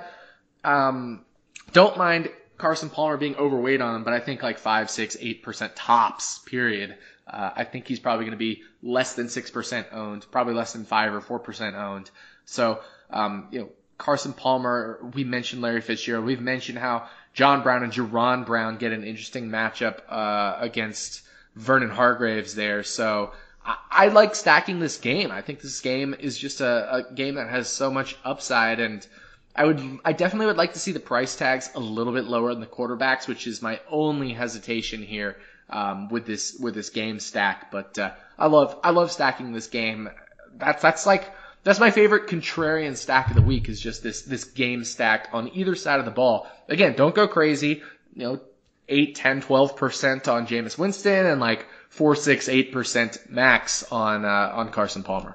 S3: um, don't mind Carson Palmer being overweight on him, but I think like five, six, eight percent tops. Period. Uh, I think he's probably going to be less than six percent owned, probably less than five or four percent owned. So, um, you know, Carson Palmer. We mentioned Larry Fitzgerald. We've mentioned how John Brown and Jaron Brown get an interesting matchup uh, against Vernon Hargreaves there. So. I, I like stacking this game. I think this game is just a, a game that has so much upside and I would, I definitely would like to see the price tags a little bit lower in the quarterbacks, which is my only hesitation here um, with this with this game stack. But uh, I love, I love stacking this game. That's that's like that's my favorite contrarian stack of the week is just this this game stack on either side of the ball. Again, don't go crazy. You know, 8, 10, 12% on Jameis Winston and like 4, 6, 8% max on uh, on Carson Palmer.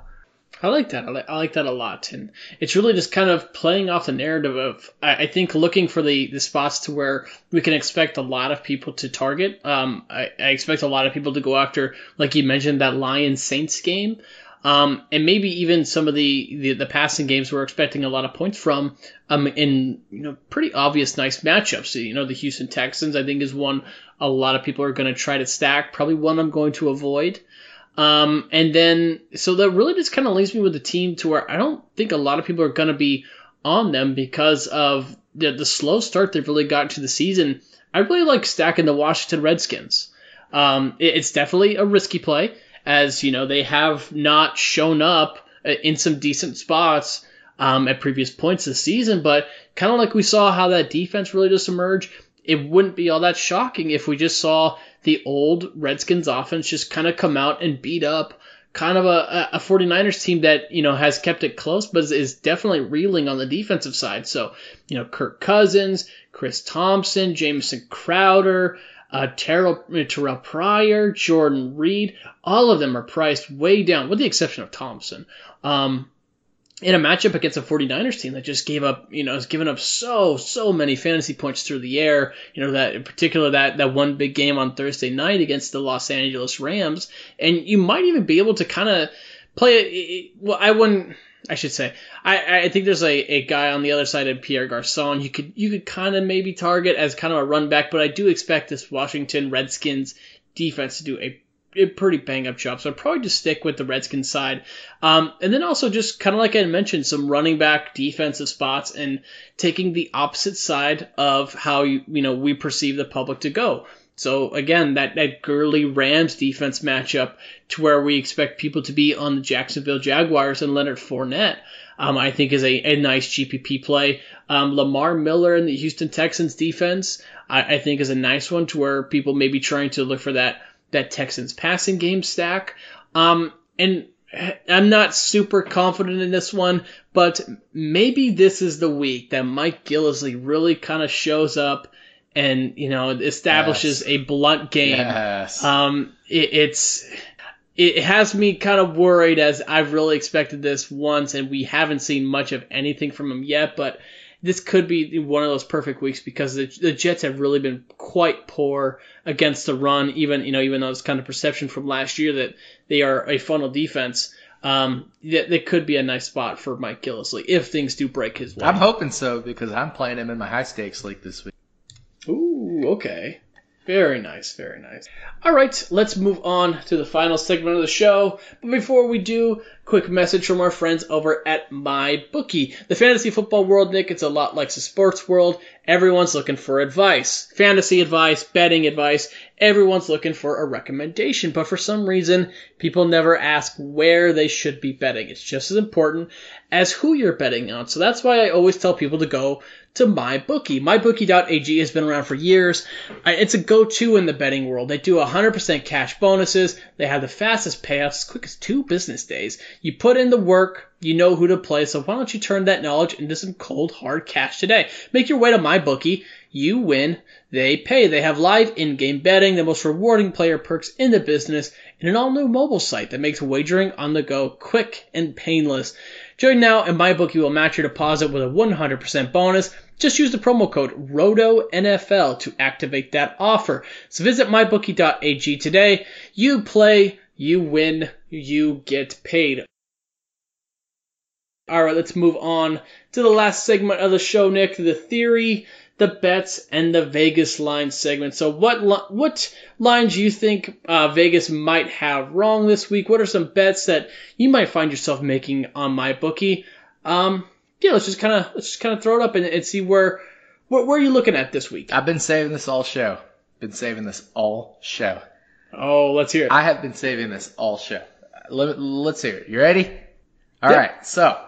S2: I like that. I like, I like that a lot, and it's really just kind of playing off the narrative of I, I think looking for the the spots to where we can expect a lot of people to target. Um, I, I expect a lot of people to go after, like you mentioned, that Lions Saints game. Um, and maybe even some of the, the, the passing games we're expecting a lot of points from um, in you know pretty obvious nice matchups. You know the Houston Texans I think is one a lot of people are going to try to stack. Probably one I'm going to avoid. Um, and then, so that really just kind of leaves me with a team to where I don't think a lot of people are going to be on them because of the, the slow start they've really gotten to the season. I really like stacking the Washington Redskins. Um, it, it's definitely a risky play, as you know they have not shown up uh, in some decent spots um, at previous points this season, but kind of like we saw how that defense really just emerged. It wouldn't be all that shocking if we just saw the old Redskins offense just kind of come out and beat up kind of a, a 49ers team that, you know, has kept it close, but is definitely reeling on the defensive side. So, you know, Kirk Cousins, Chris Thompson, Jamison Crowder, uh, Terrelle, Terrelle Pryor, Jordan Reed, all of them are priced way down, with the exception of Thompson. Um, in a matchup against a 49ers team that just gave up, you know, has given up so, so many fantasy points through the air. You know, that in particular, that, that one big game on Thursday night against the Los Angeles Rams. And you might even be able to kind of play it. Well, I wouldn't, I should say, I, I think there's a, a guy on the other side of Pierre Garcon you could, you could kind of maybe target as kind of a run back, but I do expect this Washington Redskins defense to do a a pretty bang up job. So I'd probably just stick with the Redskins side. Um, and then also just kind of like I mentioned, some running back defensive spots and taking the opposite side of how you, you know, we perceive the public to go. So again, that, that Gurley Rams defense matchup to where we expect people to be on the Jacksonville Jaguars and Leonard Fournette, um, I think is a, a nice GPP play. Um, Lamar Miller and the Houston Texans defense, I, I think is a nice one to where people may be trying to look for that that Texans passing game stack. Um, and I'm not super confident in this one, but maybe this is the week that Mike Gillislee really kind of shows up and you know establishes
S3: Yes.
S2: a blunt game.
S3: Yes.
S2: Um, it, it's it has me kind of worried as I've really expected this once, and we haven't seen much of anything from him yet. But this could be one of those perfect weeks because the, the Jets have really been quite poor against the run. Even you know, even though it's kind of perception from last year that they are a funnel defense. Um, that, that could be a nice spot for Mike Gillislee if things do break his way.
S3: I'm hoping so because I'm playing him in my high stakes league this week.
S2: Okay. Very nice, very nice. All right, let's move on to the final segment of the show. But before we do, quick message from our friends over at MyBookie. The fantasy football world, Nick, it's a lot like the sports world. Everyone's looking for advice. Fantasy advice, betting advice. Everyone's looking for a recommendation. But for some reason, people never ask where they should be betting. It's just as important as who you're betting on. So that's why I always tell people to go to MyBookie. MyBookie.ag has been around for years. It's a go-to in the betting world. They do 100% cash bonuses. They have the fastest payouts, as quick as two business days. You put in the work, you know who to play, so why don't you turn that knowledge into some cold hard cash today? Make your way to MyBookie. You win, they pay. They have live in-game betting, the most rewarding player perks in the business, and an all-new mobile site that makes wagering on the go quick and painless. Join now and MyBookie will match your deposit with a 100% bonus. Just use the promo code ROTONFL to activate that offer. So visit mybookie.ag today. You play, you win, you get paid. All right, let's move on to the last segment of the show, Nick. The theory the bets and the Vegas line segment. So what what lines do you think uh, Vegas might have wrong this week? What are some bets that you might find yourself making on MyBookie? Um, yeah, let's just kind of let's just kind of throw it up and, and see where, where where are you looking at this week?
S3: I've been saving this all show. Been saving this all show.
S2: Oh, let's hear it.
S3: I have been saving this all show. Let, us hear it. You ready? All yep. right. So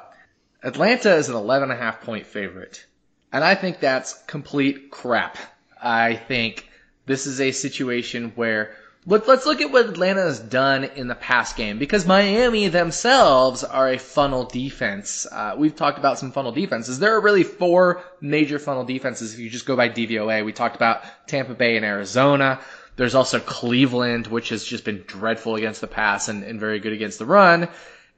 S3: Atlanta is an 11 and a half point favorite. And I think that's complete crap. I think this is a situation where let, us look at what Atlanta has done in the past game because Miami themselves are a funnel defense. Uh, we've talked about some funnel defenses. There are really four major funnel defenses if you just go by DVOA. We talked about Tampa Bay and Arizona. There's also Cleveland, which has just been dreadful against the pass and, and very good against the run.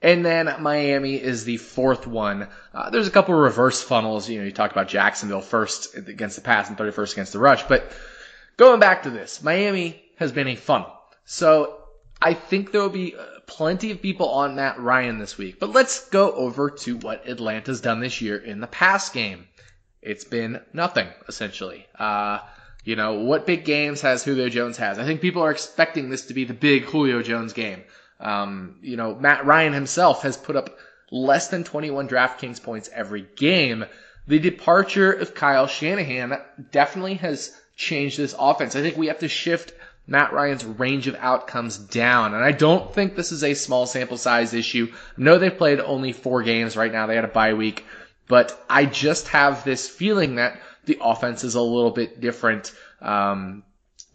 S3: And then Miami is the fourth one. Uh, there's a couple of reverse funnels. You know, you talked about Jacksonville first against the pass and 31st against the rush. But going back to this, Miami has been a funnel. So I think there will be uh, plenty of people on Matt Ryan this week. But let's go over to what Atlanta's done this year in the pass game. It's been nothing, essentially. Uh, you know, what big games has Julio Jones has? I think people are expecting this to be the big Julio Jones game. Um, you know, Matt Ryan himself has put up less than 21 DraftKings points every game. The departure of Kyle Shanahan definitely has changed this offense. I think we have to shift Matt Ryan's range of outcomes down. And I don't think this is a small sample size issue. No, they've played only four games right now. They had a bye week. But I just have this feeling that the offense is a little bit different. Um,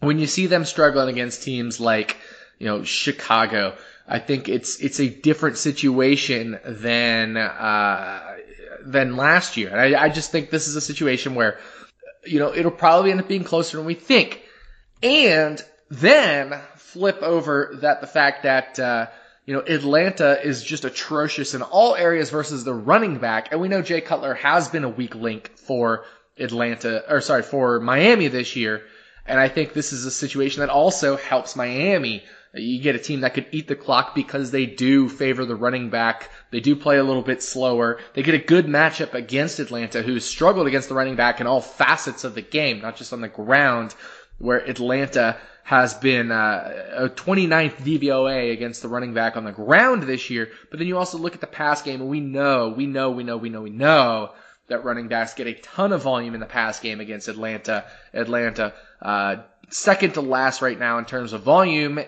S3: when you see them struggling against teams like, you know, Chicago, I think it's it's a different situation than uh, than last year. And I, I just think this is a situation where you know it'll probably end up being closer than we think. And then flip over that the fact that uh, you know Atlanta is just atrocious in all areas versus the running back, and we know Jay Cutler has been a weak link for Atlanta or sorry for Miami this year. And I think this is a situation that also helps Miami you get a team that could eat the clock because they do favor the running back. They do play a little bit slower. They get a good matchup against Atlanta, who's struggled against the running back in all facets of the game, not just on the ground, where Atlanta has been uh, a 29th DVOA against the running back on the ground this year. But then you also look at the pass game, and we know, we know, we know, we know, we know that running backs get a ton of volume in the pass game against Atlanta. Atlanta uh, second to last right now in terms of volume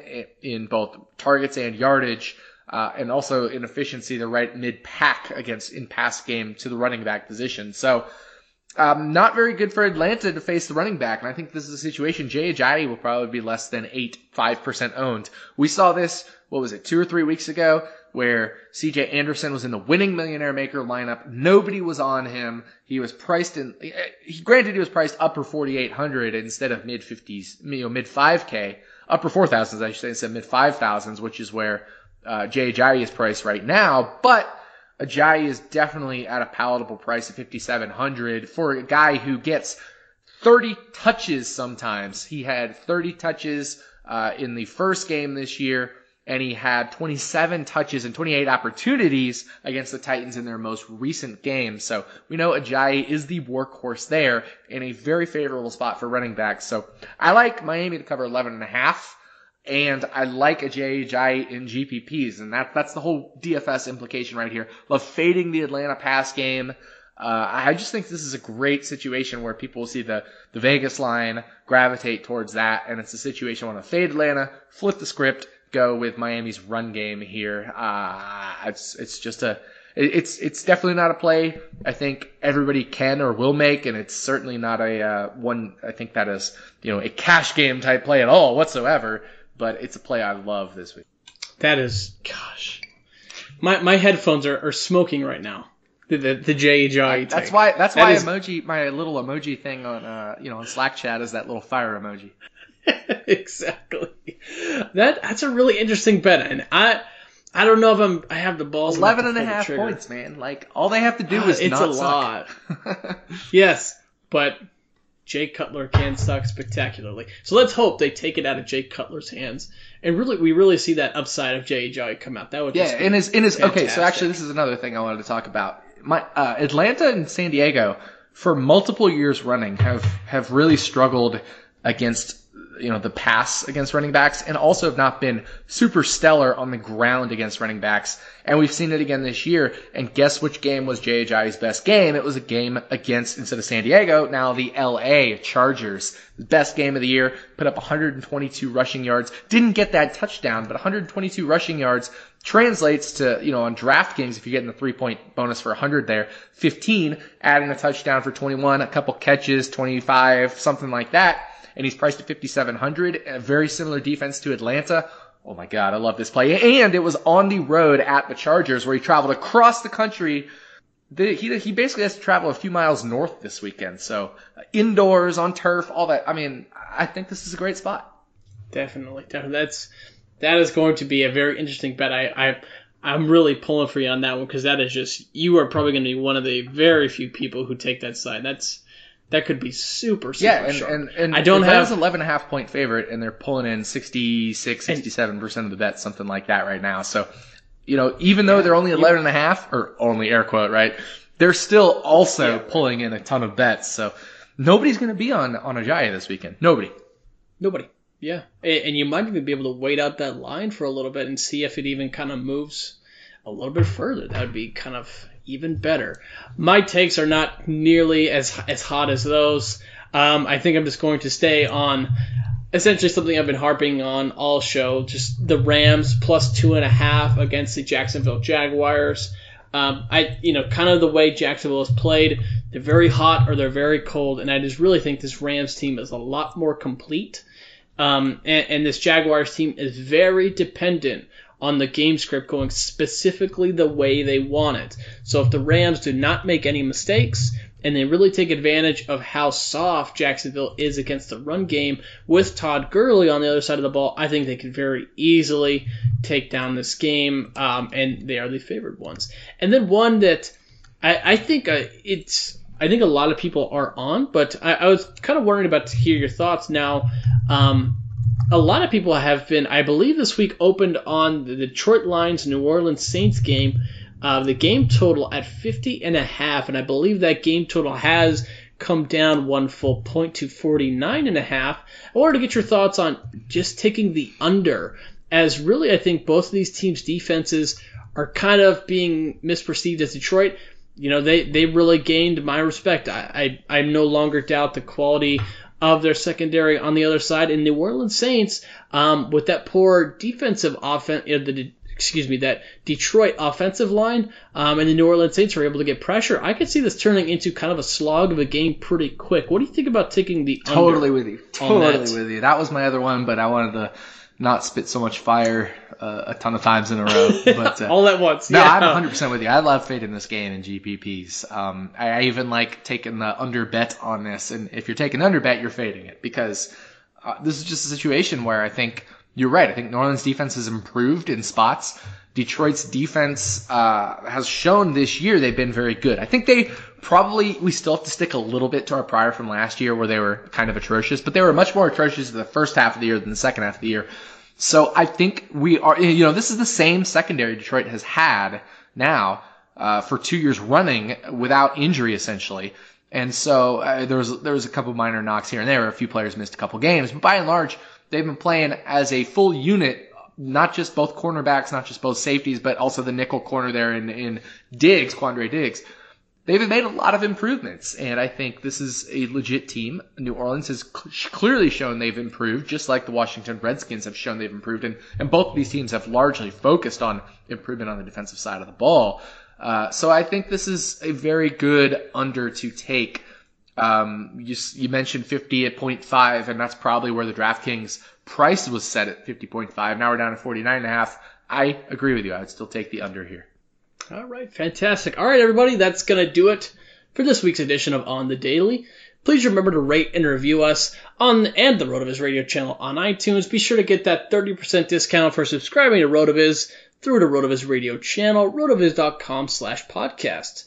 S3: in both targets and yardage. Uh, and also in efficiency, they're right mid pack against in pass game to the running back position. So, um, not very good for Atlanta to face the running back. And I think this is a situation. Jay Ajayi will probably be less than 8, 5% owned. We saw this, what was it, two or three weeks ago? Where CJ Anderson was in the winning millionaire maker lineup. Nobody was on him. He was priced in, he, granted he was priced upper 4,800 instead of mid 50s, you know, mid 5K, upper 4,000s, I should say, instead of mid 5,000s, which is where, uh, Jay Ajayi is priced right now. But Ajayi is definitely at a palatable price of 5,700 for a guy who gets 30 touches sometimes. He had 30 touches, uh, in the first game this year and he had 27 touches and 28 opportunities against the Titans in their most recent game. So we know Ajayi is the workhorse there in a very favorable spot for running backs. So I like Miami to cover 11 and a half. And I like Ajayi in GPPs, and that that's the whole DFS implication right here. Love fading the Atlanta pass game. Uh, I just think this is a great situation where people will see the, the Vegas line gravitate towards that, and it's a situation I want to fade Atlanta, flip the script, go with Miami's run game here. Uh, it's it's just a it's it's definitely not a play I think everybody can or will make, and it's certainly not a uh, one I think that is you know a cash game type play at all whatsoever. But it's a play I love this week.
S2: That is, gosh, My my headphones are, are smoking right now. The the, the.
S3: That's why. That's
S2: That
S3: why
S2: is-
S3: emoji. My little emoji thing on uh, you know, on Slack chat is that little fire emoji.
S2: exactly. That that's a really interesting bet, and I I don't know if I'm I have the balls.
S3: Eleven and a half points, man. Like all they have to do
S2: Ah,
S3: is
S2: it's
S3: not
S2: a
S3: suck.
S2: lot. Yes, but Jay Cutler can suck spectacularly. So let's hope they take it out of Jay Cutler's hands, and really we really see that upside of Jay Ajayi come out. That would
S3: Yeah,
S2: just be
S3: and his in his okay. So actually, this is another thing I wanted to talk about. My uh, Atlanta and San Diego for multiple years running have have really struggled against you know the pass against running backs, and also have not been super stellar on the ground against running backs. And we've seen it again this year. And guess which game was Jay best game? It was a game against instead of San Diego, now the L.A. Chargers. Best game of the year. Put up 122 rushing yards. Didn't get that touchdown, but 122 rushing yards translates to, you know, on DraftKings, if you're getting the three point bonus for 100 there, 15, adding a touchdown for 21, a couple catches, 25, something like that. And he's priced at 5,700. A very similar defense to Atlanta. Oh my God, I love this play. And it was on the road at the Chargers where he traveled across the country. The, he, he basically has to travel a few miles north this weekend. So uh, indoors, on turf, all that. I mean, I think this is a great spot.
S2: Definitely, definitely. That's that is going to be a very interesting bet. I, I I'm really pulling for you on that one because that is just you are probably going to be one of the very few people who take that side. That's that could be super super
S3: Yeah, and,
S2: sharp.
S3: and, and
S2: I don't have
S3: 11 and a half point favorite, and they're pulling in 66, 67% of the bets, something like that right now. So, you know, even though they're only 11 and a half, or only air quote, right? They're still also pulling in a ton of bets. So nobody's going to be on, on Ajayi this weekend. Nobody.
S2: nobody. Yeah, and you might even be able to wait out that line for a little bit and see if it even kind of moves a little bit further. That would be kind of even better. My takes are not nearly as as hot as those. Um, I think I'm just going to stay on essentially something I've been harping on all show, just the Rams plus two and a half against the Jacksonville Jaguars. Um, I, you know, kind of the way Jacksonville has played, they're very hot or they're very cold, and I just really think this Rams team is a lot more complete. Um, and, and this Jaguars team is very dependent on the game script going specifically the way they want it. So if the Rams do not make any mistakes and they really take advantage of how soft Jacksonville is against the run game with Todd Gurley on the other side of the ball, I think they can very easily take down this game, um, and they are the favored ones. And then one that I, I think uh, it's I think a lot of people are on, but I, I was kind of wondering about to hear your thoughts now. Um, a lot of people have been, I believe, this week opened on the Detroit Lions New Orleans Saints game. Uh, the game total at 50 and a half, and I believe that game total has come down one full point to 49 and a half. I wanted to get your thoughts on just taking the under, as really I think both of these teams' defenses are kind of being misperceived as Detroit. You know, they, they really gained my respect. I, I, I no longer doubt the quality of their secondary on the other side. And New Orleans Saints, um, with that poor defensive offense, uh, the excuse me, that Detroit offensive line, um, and the New Orleans Saints are able to get pressure. I could see this turning into kind of a slog of a game pretty quick. What do you think about taking the under?
S3: Totally with you. Totally with you. That was my other one, but I wanted to not spit so much fire uh, a ton of times in a row. But uh,
S2: all at once?
S3: No,
S2: yeah.
S3: I'm 100% with you. I love fading this game in GPPs. Um, I, I even like taking the under bet on this. And if you're taking under bet, you're fading it because uh, this is just a situation where I think you're right. I think New Orleans defense has improved in spots. Detroit's defense uh, has shown this year they've been very good. I think they probably we still have to stick a little bit to our prior from last year where they were kind of atrocious, but they were much more atrocious in the first half of the year than the second half of the year. So I think we are, you know, this is the same secondary Detroit has had now uh, for two years running without injury, essentially. And so uh, there was there was a couple minor knocks here and there. A few players missed a couple games, but by and large, they've been playing as a full unit. Not just both cornerbacks, not just both safeties, but also the nickel corner there in in Diggs, Quandre Diggs they've made a lot of improvements, and I think this is a legit team. New Orleans has cl- clearly shown they've improved, just like the Washington Redskins have shown they've improved, and, and both of these teams have largely focused on improvement on the defensive side of the ball. Uh, so I think this is a very good under to take. Um, you, you mentioned 50 at 0.5, and that's probably where the DraftKings price was set at 50.5. Now we're down to 49.5. I agree with you. I would still take the under here.
S2: All right, fantastic. All right, everybody, that's going to do it for this week's edition of On the Daily. Please remember to rate and review us on and the RotoViz radio channel on iTunes. Be sure to get that 30% discount for subscribing to RotoViz through the RotoViz radio channel, rotoviz.com slash podcast.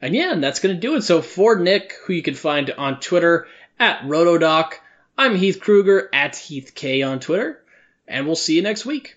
S2: And yeah, and that's going to do it. So for Nick, who you can find on Twitter at Rotodoc, I'm Heath Kruger at HeathK on Twitter, and we'll see you next week.